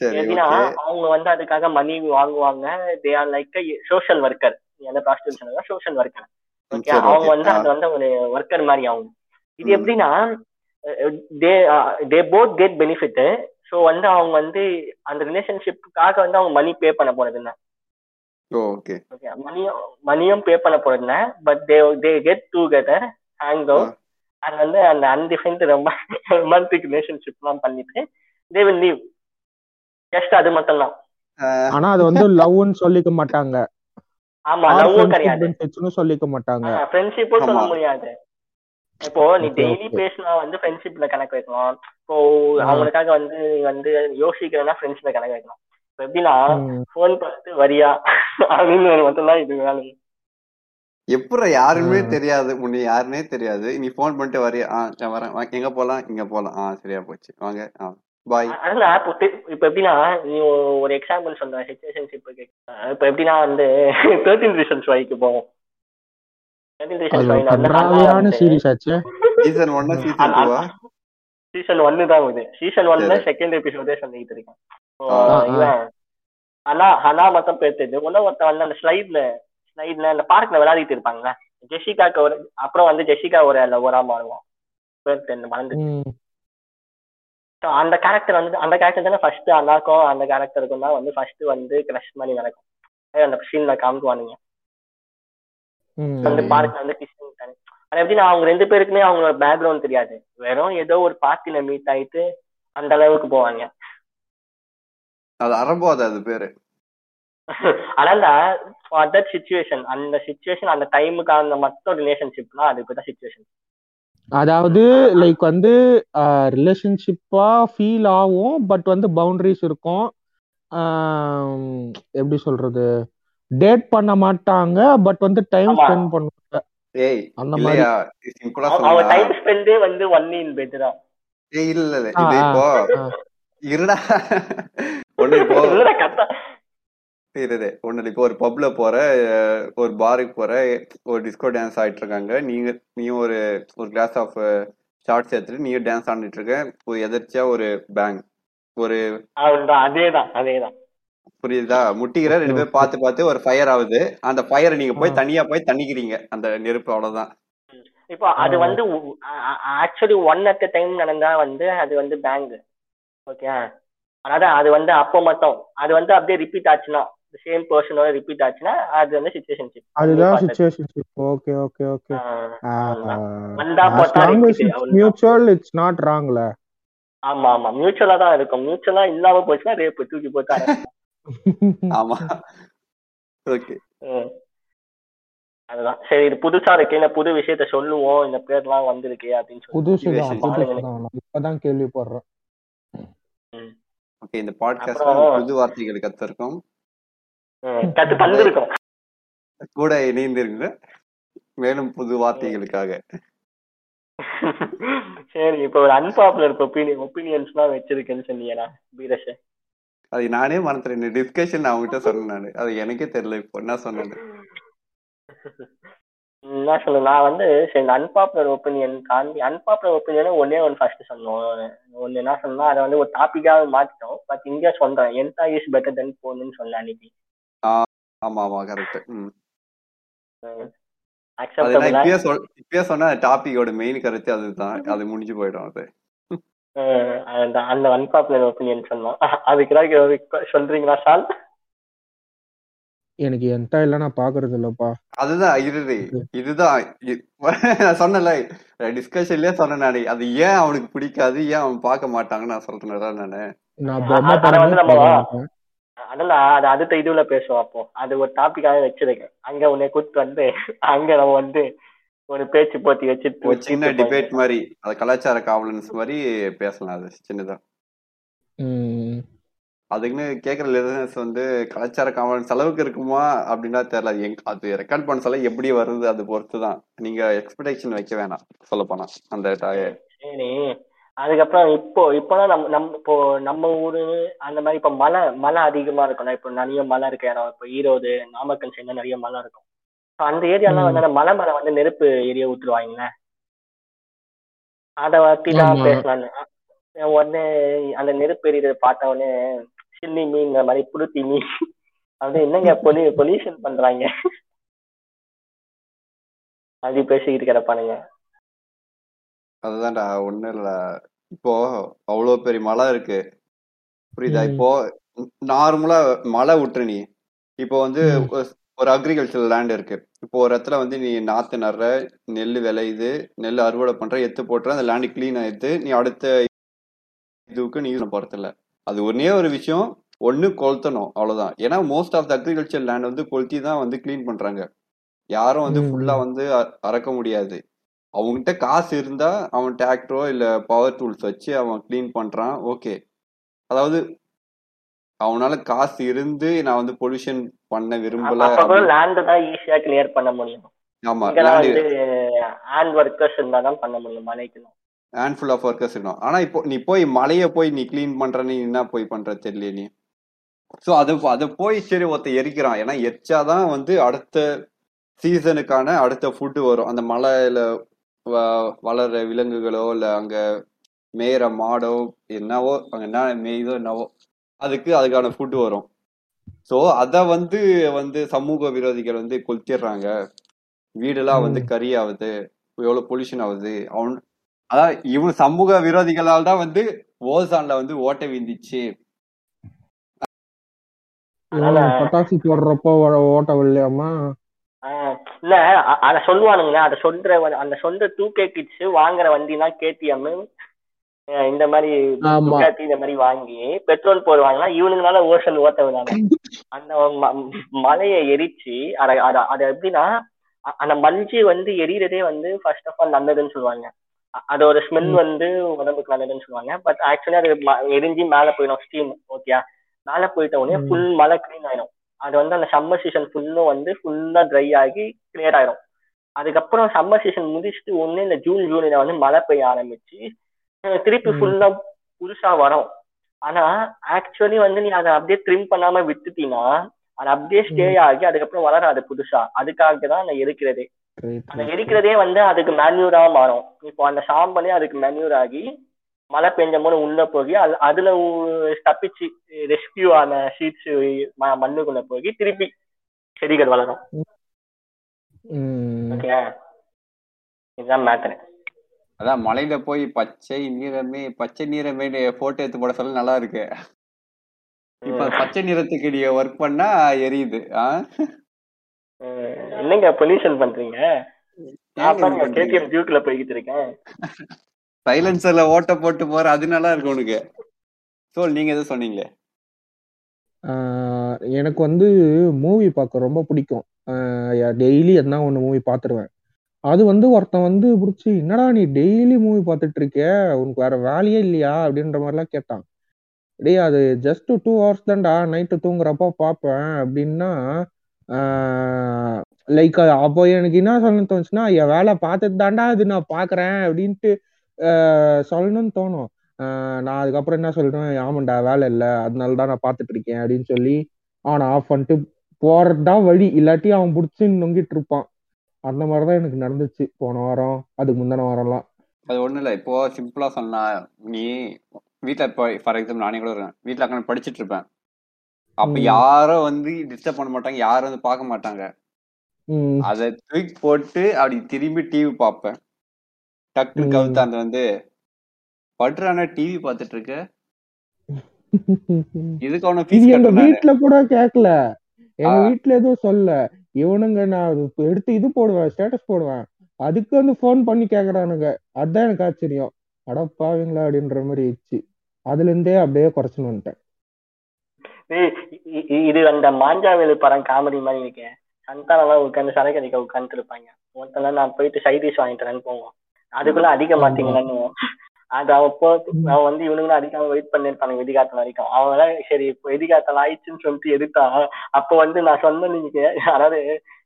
S4: சரி
S2: எப்படின்னா அவங்க வந்து அதுக்காக மணி வாங்குவாங்க. They are like social worker அந்த ப்ராஸ்டியூஷன் சோஷியல் ஒர்க்கர் ஓகே அவங்க வந்து அது வந்து ஒரு ஒர்க்கர் மாதிரி அவங்க இது. எப்படின்னா they they both get benefit so வந்து அவங்க வந்து அந்த ரிலேஷன்ஷிப்புக்காக வந்து அவங்க மணி பே பண்ண போறது
S4: ஓகே
S2: மணியும் மணியும் பே பண்ண போறதுல but they they get together hang out அது வந்து அந்த அன்டிஃபைன்டு ரொம்ப ரொமான்டிக் ரிலேஷன்ஷிப்லாம் பண்ணிட்டு தே வில் லீவ் ஜஸ்ட் அது மட்டும்தான்.
S3: ஆனா அது வந்து லவ்னு சொல்லிக்க மாட்டாங்க.
S2: ஆமா லவ்வும்
S3: friendship
S2: கிடையாது.
S3: சொல்லிக்க மாட்டாங்க.
S2: ஃப்ரெண்ட்ஷிப்பும் சொல்ல. முடியாது. இப்போ நீ டெய்லி. பேசினா வந்து ஃப்ரெண்ட்ஷிப்ல கணக்கு வைக்கலாம். இப்போ. அவங்களுக்காக வந்து நீ வந்து யோசிக்கிறேன்னா ஃப்ரெண்ட்ஸ்ல கணக்கு வைக்கலாம். இப்போ எப்படின்னா. ஃபோன் பண்ணிட்டு வரியா? அப்படின்னு மட்டும்தான் இது வேலை
S4: எப்பற யாருமே. தெரியாது. உன்னை யாருன்னே தெரியாது. நீ ஃபோன் பண்ணிட்டு வரைய ஆ நான் வரேன். எங்க போலாம்? இங்க போலாம். ஆ சரியா போச்சு. வாங்க. ஆ பாய்
S2: அதனால இப்போ இப்போ எப்படின்னா நீ ஒரு எக்ஸாம்பிள் சொல்ற சிச்சுவேஷன்ஷிப் இப்போ எப்படின்னா வந்து தேர்ட்டின் ரீசன்ஸ் வைக்கு போவோம்.
S4: சீசன் ஒன்னா சீசன் டூவா
S2: சீசன் ஒன்னு தான் இது சீசன் ஒன்ல. செகண்ட் எபிசோடே சொல்லிட்டு இருக்கேன். ஹனா ஹனா மட்டும் பேசுது ஒன்னும் ஒருத்தன் வந்து அந்த ஸ்லைட்ல ஸ்லைட்ல அந்த பார்க்ல விளையாடிட்டு இருப்பாங்கல்ல? ஜெஷிகாக்கு ஒரு அப்புறம் வந்து ஜெஷிகா ஒரு லவரா தெரியல மறந்து அந்த கேரக்டர் வந்து அந்த கேரக்டர் தானே ஃபர்ஸ்ட் அண்ணாக்கும் அந்த கேரக்டருக்கும் தான் வந்து ஃபர்ஸ்ட் வந்து கிரஷ் மாதிரி நடக்கும். அந்த சீன்ல காமிக்குவானுங்க.
S3: ம்.
S2: வந்து பார்க்ல வந்து கிஸ் பண்ணிட்டாங்க அது எப்படின்னா அவங்க ரெண்டு பேருக்குமே அவங்களோட பேக்ரவுண்ட் தெரியாது. வெறும் ஏதோ ஒரு பார்ட்டில மீட் ஆயிட்டு அந்த அளவுக்கு போவாங்க
S4: அது அரம்போது அது பேரு.
S2: அதனால ஃபார் தட் சுச்சுவேஷன் அந்த சுச்சுவேஷன் அந்த டைமுக்கான மட்டும் ரிலேஷன்ஷிப்னா அது இப்பதான் சுச்சுவேஷன்
S3: அதாவது லைக் வந்து ரிலேஷன்ஷிப்பா ஃபீல் ஆகும் பட் வந்து பவுண்டரிஸ் இருக்கும். எப்படி சொல்றது? டேட் பண்ண மாட்டாங்க பட் வந்து டைம். ஸ்பெண்ட் பண்ணுவாங்க.
S4: ஏய்
S3: அந்த மாதிரி.
S2: அவங்க டைம் ஸ்பெண்டே வந்து ஒன்லி இன் பெட் தான்
S4: ஏய் இல்ல இல்ல இது இப்போ. இருடா. ஒண்ணு இப்போ ஒண்ணு இல்ல இப்போ ஒரு பப்ல போற அஹ், ஒரு பாருக்கு போற ஒரு டிஸ்கோ டான்ஸ் ஆயிட்டு இருக்காங்க. நீங்க நீயும் ஒரு ஒரு கிளாஸ் ஆஃப் ஷார்ட்ஸ் எடுத்துட்டு நீயும் டான்ஸ் ஆடிட்டு இருக்க. ஒரு எதிர்ச்சியா ஒரு பேங் ஒரு
S2: அதேதான். அதேதான்.
S4: புரியுதா? முட்டிக்கிற ரெண்டு பேரும் பார்த்து பார்த்து ஒரு ஃபயர் ஆகுது. அந்த ஃபயரை நீங்க போய்
S3: ஆ.
S4: தனியா போய் தண்ணிக்கிறீங்க. அந்த நெருப்பு அவ்வளவுதான்.
S2: இப்போ அது. வந்து ஆக்சுவலி ஒன் அட் டைம் நடந்தா வந்து அது வந்து பேங்க் ஓகே அதாவது அது வந்து அப்போ மட்டும். அது வந்து அப்படியே ரிப்பீட் ஆச்சுன்னா. சேம் பர்சனோட ரிப்பீட் ஆச்சுன்னா அது வந்து சுச்சுவேஷன்ஷிப்
S3: அதுதான் சுச்சுவேஷன்ஷிப் ஓகே ஓகே ஓகே
S2: வந்தா போட்டா.
S3: மியூச்சுவல் இட்ஸ் நாட் ராங்ல
S2: ஆமா ஆமா. மியூச்சுவலா தான் இருக்கும். மியூச்சுவலா இல்லாம போச்சுன்னா ரேப்பு தூக்கி போட்டு அடைச்சிடலாம்.
S4: ஆமா. ஓகே.
S2: அதுதான். சரி இது புதுசா இருக்கு. இந்த புது விஷயத்த சொல்லுவோம். இந்த பேர்லாம் வந்திருக்கு அப்படின்னு சொல்லி.
S3: நான் இப்பதான் கேள்விப்படுறேன்.
S4: ஓகே இந்த
S2: அப்புறம்
S4: புது வார்த்தைகள் கத்திருக்கோம்.
S2: கத்து தந்திருக்கோம்.
S4: கூட இணைந்திருங்க. மேலும் புது வார்த்தைகளுக்காக.
S2: சரி இப்போ ஒரு அன்பாப்புலர் ஒப்பீனியன் ஒப்பீனியன்ஸ் எல்லாம் வச்சிருக்கேன்னு சொன்னீங்கடா பீரஷ்
S4: அது நானே மறந்துட்டேன். டிஸ்கஷன் அவங்ககிட்ட சொன்னேன் நானு. அது எனக்கே தெரியல இப்போ என்ன சொன்னேன்னு.
S2: என்ன சொல்ல நான் வந்து சரி இந்த அன்பாப்புலர் ஒப்பீனியன் தாண்டி அன்பாப்புலர் ஒப்பீனியன் ஒன்னே ஒன்று ஃபர்ஸ்ட் சொன்னோம். ஒன்று என்ன சொன்னா அதை வந்து ஒரு டாபிக்காக மாத்திட்டோம். பட் இங்கே சொல்றேன் என்டா இஸ் பெட்டர் தென் போன்னு சொன்னேன் அன்னைக்கு.
S4: ஆமா ஆமா கரெக்ட் ம். இப்பயே சொல் இப்பயே சொன்னா டாபிக்கோட மெயின் கருத்து அதுதான். அது முடிஞ்சு போயிடும் அது.
S2: அந்த அந்த அன்பாப்புலர் ஒப்பீனியன் சொன்னோம். அதுக்கு சொல்றீங்களா சால்
S3: எனக்கு என்டா இல்ல நான் பாக்குறது இல்லப்பா.
S4: அதுதான் இது. இதுதான். சொன்னல டிஸ்கஷன்லயே சொன்னேன் நானு. அது ஏன் அவனுக்கு பிடிக்காது? ஏன் அவன் பார்க்க மாட்டாங்கன்னு நான் சொல்றேன்டா நானு
S3: நான்.
S2: அதெல்லாம் அது அடுத்த இதுல பேசுவோம் அப்போ. அது ஒரு டாபிக்காக வச்சிருக்கேன் அங்க உன்னை கூப்பிட்டு வந்து அங்க நம்ம வந்து ஒரு பேச்சு போட்டி வச்சுட்டு
S4: ஒரு சின்ன. டிபேட் மாதிரி அது கலாச்சார காவலன்ஸ் மாதிரி பேசலாம் அது சின்னதா.
S3: ம்.
S4: அதுக்குன்னு கேக்குற லிசனர்ஸ் வந்து கலாச்சார காவலன்ஸ் அளவுக்கு இருக்குமா அப்படின்னா தெரியல. அது எங்க அது ரெக்கார்ட் பண்ண சொல்ல எப்படி வருது அது பொறுத்து தான் நீங்க எக்ஸ்பெக்டேஷன் வைக்க வேணாம் சொல்ல போனா அந்த
S2: அதுக்கப்புறம் இப்போ இப்போதான் நம்ம நம்ம இப்போ நம்ம ஊரு அந்த மாதிரி இப்போ மழை மழை அதிகமா இருக்கும்ல இப்போ நிறைய மழை இருக்க இடம். இப்போ ஈரோடு நாமக்கல் சைடுல நிறைய மழை இருக்கும். அந்த ஏரியாலாம் வந்து மலை மேல வந்து நெருப்பு எரிய விட்டுருவாங்கல்ல அதை பத்தி தான். பேசலான்னு உடனே அந்த நெருப்பு எரியறத பார்த்த உடனே சில்லி மீன் மாதிரி புளுத்தி மீன். அது என்னங்க பொலி பொல்யூஷன் பண்றாங்க? அப்படி பேசிக்கிட்டு கிடப்பானுங்க.
S4: அதுதான்டா ஒண்ணும் இல்ல இப்போ அவ்வளவு பெரிய மலை இருக்கு. புரியுதா. இப்போ நார்மலா மழை விட்டுரு நீ. இப்போ வந்து. ஒரு- அக்ரிகல்ச்சர் லேண்ட் இருக்கு. இப்போ ஒரு இடத்துல வந்து நீ நாத்து நடுற நெல் விளையுது நெல் அறுவடை பண்ற எத்து போட்டுற அந்த லேண்ட் கிளீன் ஆயிடுது நீ அடுத்த இதுக்கு நீ யூஸ் போறது இல்ல அது ஒன்னே ஒரு விஷயம் ஒண்ணு கொளுத்தணும் அவ்வளவுதான். ஏன்னா most of the agriculture land வந்து கொளுத்தி தான் வந்து கிளீன் பண்றாங்க. யாரும் வந்து. ஃபுல்லா வந்து அறக்க முடியாது. அவன்கிட்ட காசு இருந்தா அவன் டிராக்டரோ இல்ல பவர் டூல்ஸ் வச்சு அவன் க்ளீன் பண்றான். ஓகே அதாவது அவனால காசு இருந்து நான் வந்து பொல்யூஷன் பண்ண விரும்பல
S2: அப்ப கூட லேண்ட் தான் ஈஸியா கிளியர் பண்ண முடியும்.
S4: ஆமா
S2: ஹேண்ட் ஒர்க்கர்ஸ் இருந்தா தான் பண்ண முடியும் மலைக்கெல்லாம்.
S4: ஹேண்ட் ஃபுல் ஆஃப் ஒர்க்கர்ஸ் இருக்கணும். ஆனா இப்போ நீ போய் மலைய போய் நீ க்ளீன் பண்ற நீ என்ன போய் பண்ற தெரியல நீ. சோ அது அதை போய் சரி ஒருத்த எரிக்கிறான். ஏன்னா எரிச்சாதான் வந்து அடுத்த சீசனுக்கான அடுத்த ஃபுட்டு வரும். அந்த மலையில வளர்ற விலங்குகளோ இல்ல அங்க மேயிற மாடோ என்னவோ அங்க என்ன மேயுதோ என்னவோ அதுக்கு அதுக்கான ஃபுட் வரும். சோ அத வந்து வந்து சமூக விரோதிகள் வந்து கொளுத்திடுறாங்க. வீடெல்லாம் வந்து. கறி ஆகுது எவ்வளவு பொல்யூஷன் ஆகுது. அவன் அதான் இவன் சமூக விரோதிகளால் தான் வந்து ஓசான்ல வந்து ஓட்டை விந்துச்சு.
S3: பட்டாசு போடுறப்போ ஓட்ட விடலையாமா
S2: ஆஹ் இல்ல அத சொல்லுவானுங்களே அத சொல்ற அந்த சொந்த டூ கே கிட்ஸ் வாங்குற வண்டினா கேடிஎம் இந்த மாதிரி இந்த மாதிரி வாங்கி பெட்ரோல் போடுவாங்கன்னா இவனுங்களால ஓசன் ஓட்ட விடாம. அந்த மலையை எரிச்சு அத அத எப்படின்னா அந்த மஞ்சு வந்து எரியறதே வந்து ஃபர்ஸ்ட் ஆஃப் ஆல் நல்லதுன்னு சொல்லுவாங்க. அதோட ஸ்மெல் வந்து உடம்புக்கு நல்லதுன்னு சொல்லுவாங்க. பட் ஆக்சுவலி அது எரிஞ்சு மேல போயிடும் ஸ்டீம் ஓகே மேல போயிட்ட உடனே. ஃபுல் மழை க்ளீன் ஆயிடும். அது வந்து அந்த சம்மர் சீசன் ஃபுல்லும் வந்து ஃபுல்லா ட்ரை ஆகி கிளியர் ஆயிடும் அதுக்கப்புறம் சம்மர் சீசன் முடிச்சுட்டு ஒண்ணு இந்த ஜூன் ஜூலைல வந்து மழை பெய்ய ஆரம்பிச்சு திருப்பி. ஃபுல்லா புதுசா வரும். ஆனா ஆக்சுவலி வந்து நீ அதை அப்படியே ட்ரிம் பண்ணாம விட்டுட்டீங்கன்னா அது அப்படியே ஸ்டே ஆகி அதுக்கப்புறம் வளராது புதுசா. அதுக்காக தான் நான் எரிக்கிறதே அந்த. எரிக்கிறதே வந்து அதுக்கு மேன்யூரா மாறும். இப்போ அந்த சாம்பலே அதுக்கு மேன்யூர் ஆகி மழை பெஞ்ச போது உள்ள போய் அது அதுல தப்பிச்சு ரெஸ்கியூ ஆன சீட்ஸ் மண்ணுக்குள்ள போய் திருப்பி செடிகள் வளரும். ஓகே? இதுதான் மேட்டர்
S4: அதான் மலையில போய் பச்சை நீரமே பச்சை நீரமே போட்டோ எடுத்து போட சொல்ல நல்லா இருக்கு இப்ப பச்சை நிறத்துக்கு நீ ஒர்க் பண்ணா எரியுது?
S2: என்னங்க பொல்யூஷன் பண்றீங்க? கேடிஎம் டியூக்ல போய்கிட்டு இருக்கேன்.
S4: சைலன்சர்ல ஓட்ட போட்டு போற அது நல்லா இருக்கும் உனக்கு. சோல் நீங்க எதுவும் சொன்னீங்களே?
S3: எனக்கு வந்து மூவி பார்க்க ரொம்ப பிடிக்கும். டெய்லி எதனா ஒன்று மூவி பார்த்துருவேன். அது வந்து ஒருத்தன் வந்து பிடிச்சி என்னடா நீ டெய்லி மூவி பார்த்துட்டு இருக்க உனக்கு வேற வேலையே இல்லையா? அப்படின்ற மாதிரிலாம் கேட்டான். டே அது ஜஸ்ட் டூ ஹவர்ஸ் தான்டா நைட்டு தூங்குறப்போ பார்ப்பேன். அப்படின்னா லைக் அப்போ எனக்கு என்ன சொல்லணும்னு தோணுச்சுன்னா என் வேலை பார்த்துட்டு தாண்டா அது நான் பார்க்குறேன். அப்படின்ட்டு சொல்லணும்னு தோணும். நான் அதுக்கப்புறம் என்ன சொல்றேன்? ஆமாண்டா வேலை இல்லை. அதனால தான் நான் பார்த்துட்டு இருக்கேன் அப்படின்னு சொல்லி அவனை ஆஃப் பண்ணிட்டு போறதுதான் வழி இல்லாட்டி அவன் பிடிச்சி நொங்கிட்டு இருப்பான். அந்த மாதிரிதான் எனக்கு நடந்துச்சு போன வாரம். அதுக்கு முந்தின வாரம்லாம்.
S4: அது ஒண்ணும் இல்ல. இப்போ சிம்பிளா சொன்னா நீ வீட்ல இப்போ ஃபார் எக்ஸாம்பிள் நானே கூட இருக்கேன். வீட்ல உட்காந்து படிச்சிட்டு இருப்பேன். அப்ப. யாரும் வந்து டிஸ்டர்ப் பண்ண மாட்டாங்க. யாரும் வந்து பார்க்க மாட்டாங்க. அதை தூக்கி போட்டு அப்படி திரும்பி டிவி பார்ப்பேன். டக்குனு
S3: ம்.
S4: கவுத்து அந்த வந்து பட்றான டிவி பார்த்துட்டு இருக்க இதுக்கு அவனை ஃபீஸ்
S3: எங்க வீட்ல கூட கேட்கல எங்க. வீட்ல எதுவும் சொல்ல இவனுங்க நான் எடுத்து இது போடுவேன் ஸ்டேட்டஸ் போடுவேன். அதுக்கு வந்து ஃபோன் பண்ணி கேக்குறானுங்க. அதான் எனக்கு ஆச்சரியம். அடப்பாவீங்களா அப்படின்ற மாதிரி ஆயிடுச்சு. அதுல இருந்தே அப்படியே குறைச்சுன்னு வந்துட்டேன்.
S2: இது அந்த மாஞ்சாவேலு படம் காமெடி மாதிரி இருக்கு. சந்தானம்லாம் உட்காந்து சரக்கு அடிக்க உட்காந்துட்டு இருப்பாங்க ஒருத்தன நான் போயிட்டு சைடிஷ் வாங்கிட்டு வரேன்னு போவோம். அதுக்குள்ள அடிக்க மாட்டீங்களான்னு அது அவன் போ அவன் வந்து இவனுங்களும் அடிக்காம வெயிட் பண்ணிருப்பானுங்க வெடிகாத்தல் வரைக்கும். அவன் எல்லாம் சரி இப்போ வெடிகாத்தல் ஆயிடுச்சுன்னு சொல்லிட்டு எதிர்த்தா அப்போ வந்து நான் சொன்ன நீங்க அதாவது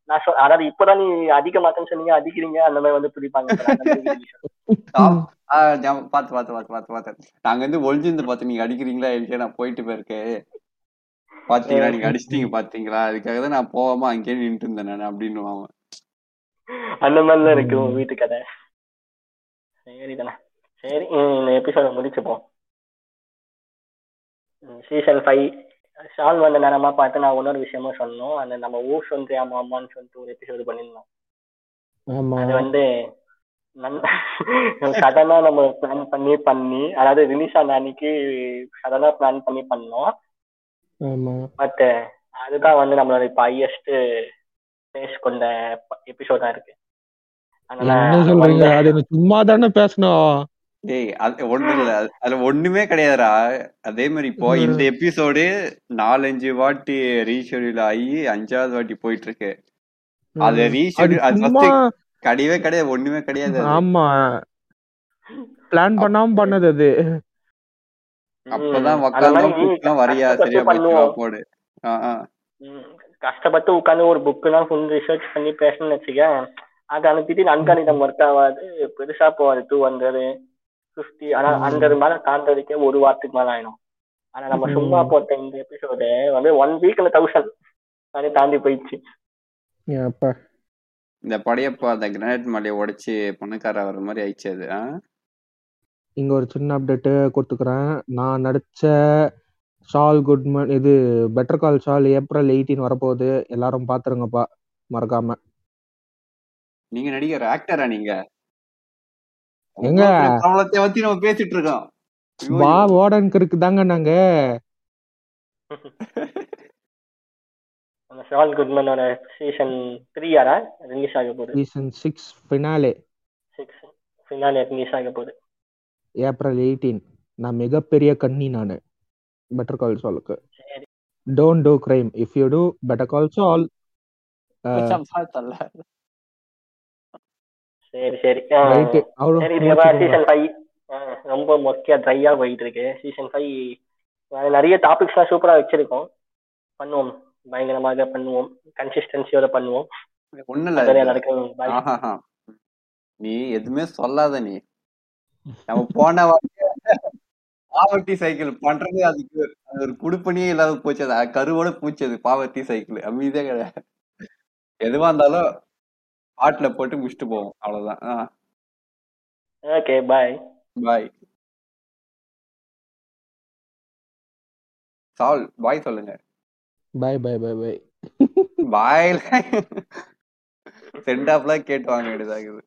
S2: நான் சொ அதாவது இப்பதான் நீ அடிக்க மாட்டேன்னு சொன்னீங்க அடிக்கிறீங்க அந்த மாதிரி வந்து பிடிப்பாங்க.
S4: பார்த்து பார்த்து பார்த்து பார்த்து பார்த்து நாங்க வந்து ஒளிஞ்சிருந்து பார்த்து நீங்க அடிக்கிறீங்களா இல்லையா நான் போயிட்டு போயிருக்கேன். பாத்தீங்களா நீங்க அடிச்சிட்டீங்க பாத்தீங்களா? அதுக்காக தான் நான் போகாம அங்கேயே நின்றுட்டு இருந்தேன் நான் அப்படின்னு அவன்.
S2: அந்த மாதிரிலாம் இருக்கு வீட்டு கதை சரி தானே சரி இந்த எபிசோட முடிச்சுப்போம். சீசன் ஃபைவ் ஷால் வந்த நேரமா பார்த்து நான் இன்னொரு விஷயமும் சொன்னோம். அந்த நம்ம ஊர் சொந்தியா மாமான்னு சொல்லிட்டு ஒரு எபிசோடு பண்ணியிருந்தோம்.
S3: ஆமா.
S2: அது வந்து சடனா நம்ம பிளான் பண்ணி பண்ணி அதாவது ரிலீஸ் ஆன அன்னைக்கு சடனா பிளான் பண்ணி பண்ணோம்.
S3: ஆமா.
S2: பட் அதுதான் வந்து நம்மளோட இப்போ ஹையஸ்ட் பேஸ் கொண்ட எபிசோடா இருக்கு.
S3: என்ன சொல்றீங்க? அது எனக்கு சும்மா தானே பேசணும்
S4: டேய் அது ஒண்ணு இல்ல. அது- அதுல ஒண்ணுமே கிடையாதுடா. அதே மாதிரி இப்போ. இந்த எபிசோடு நாலஞ்சு வாட்டி ரீஷெடியூல் ஆகி அஞ்சாவது வாட்டி போயிட்டு இருக்கு அது ரீஷெடியூல் அது கிடையவே கிடையாது ஒண்ணுமே கிடையாது
S3: ஆமா. பிளான் பண்ணாம பண்ணது அது.
S4: அப்பதான் கூப்பிட்டோம் வரியா? சரியா போச்சு போடு.
S2: கஷ்டப்பட்டு உட்காந்து ஒரு புக்குலாம் ஃபுல் ரிசர்ச் பண்ணி பேசணும்னு வச்சுக்க அது திடீர்னு அன்கானிடம் ஒர்க் ஆகாது பெருசா போகாது. டூ ஹண்ட்ரட் ஃபிஃப்டி ஆனா. ஹண்ட்ரட் மேல தாண்டதுக்கே ஒரு வாரத்துக்கு மேல ஆயிடும். ஆனா நம்ம. சும்மா போட்ட இந்த எபிசோடு வந்து ஒன் வீக்ல தௌசண்ட் அது தாண்டி போயிடுச்சு.
S4: இந்த படையப்பா அந்த கிரானைட் மலையை உடைச்சு பணக்கார வர மாதிரி ஆயிடுச்சு அது?
S3: இங்க ஒரு சின்ன அப்டேட் கொடுத்துக்கிறேன். நான் நடிச்ச ஷால் குட்மன் இது Better Call Saul April eighteen வரப்போகுது. எல்லாரும் பாத்துருங்கப்பா மறக்காம.
S4: நீங்க நடிகர் ஆக்டரா நீங்க? பிரபலத்தை பத்தி நம்ம பேசிட்டு இருக்கோம் ஐயோ,
S3: வா ஓடனுக்கு இருக்குதாங்க நாங்க.
S2: அந்த ஷால் குட்மனோட சீசன் த்ரீ யாரா? ரிலீஸ் ஆக போகுது.
S3: Season six finale
S2: six finale release ஆக போகுது.
S3: ஏப்ரல் எயிட்டீன் நான் மிகப்பெரிய கண்ணி நான். பெட்டர் கால் ஷாலுக்கு
S2: சரி.
S3: Don't do crime if you do Better Call
S4: பார்த்தல்ல.
S2: சரி சரி. சீசன் ஃபைவ் ரொம்ப மொக்கையா ட்ரையா போயிட்டு இருக்கு சீசன் ஃபைவ் நிறைய டாபிக்ஸ்லாம் சூப்பரா வச்சிருக்கோம். பண்ணுவோம். பயங்கரமாக பண்ணுவோம். கன்சிஸ்டன்சியோட பண்ணுவோம்.
S4: ஒண்ணும் இல்ல. நீ எதுவுமே சொல்லாத நீ. நம்ம போன பாவர்ட்டி சைக்கிள் பண்றது அதுக்கு அது ஒரு குடுப்பணியே இல்லாத போச்சு. அது கருவோட பூச்சி அது பாவர்ட்டி சைக்கிள் அமைதியா கிடையாது எதுவா இருந்தாலும் பாட்டுல போட்டு முடிச்சுட்டு போவோம். அவ்வளவுதான்.
S2: ஓகே பாய்
S4: பாய் சால் பாய் சொல்லுங்க.
S3: Bye bye bye bye
S4: bye send ஆஃப்லாம் கேட்டு வாங்க வேண்டியதாகுது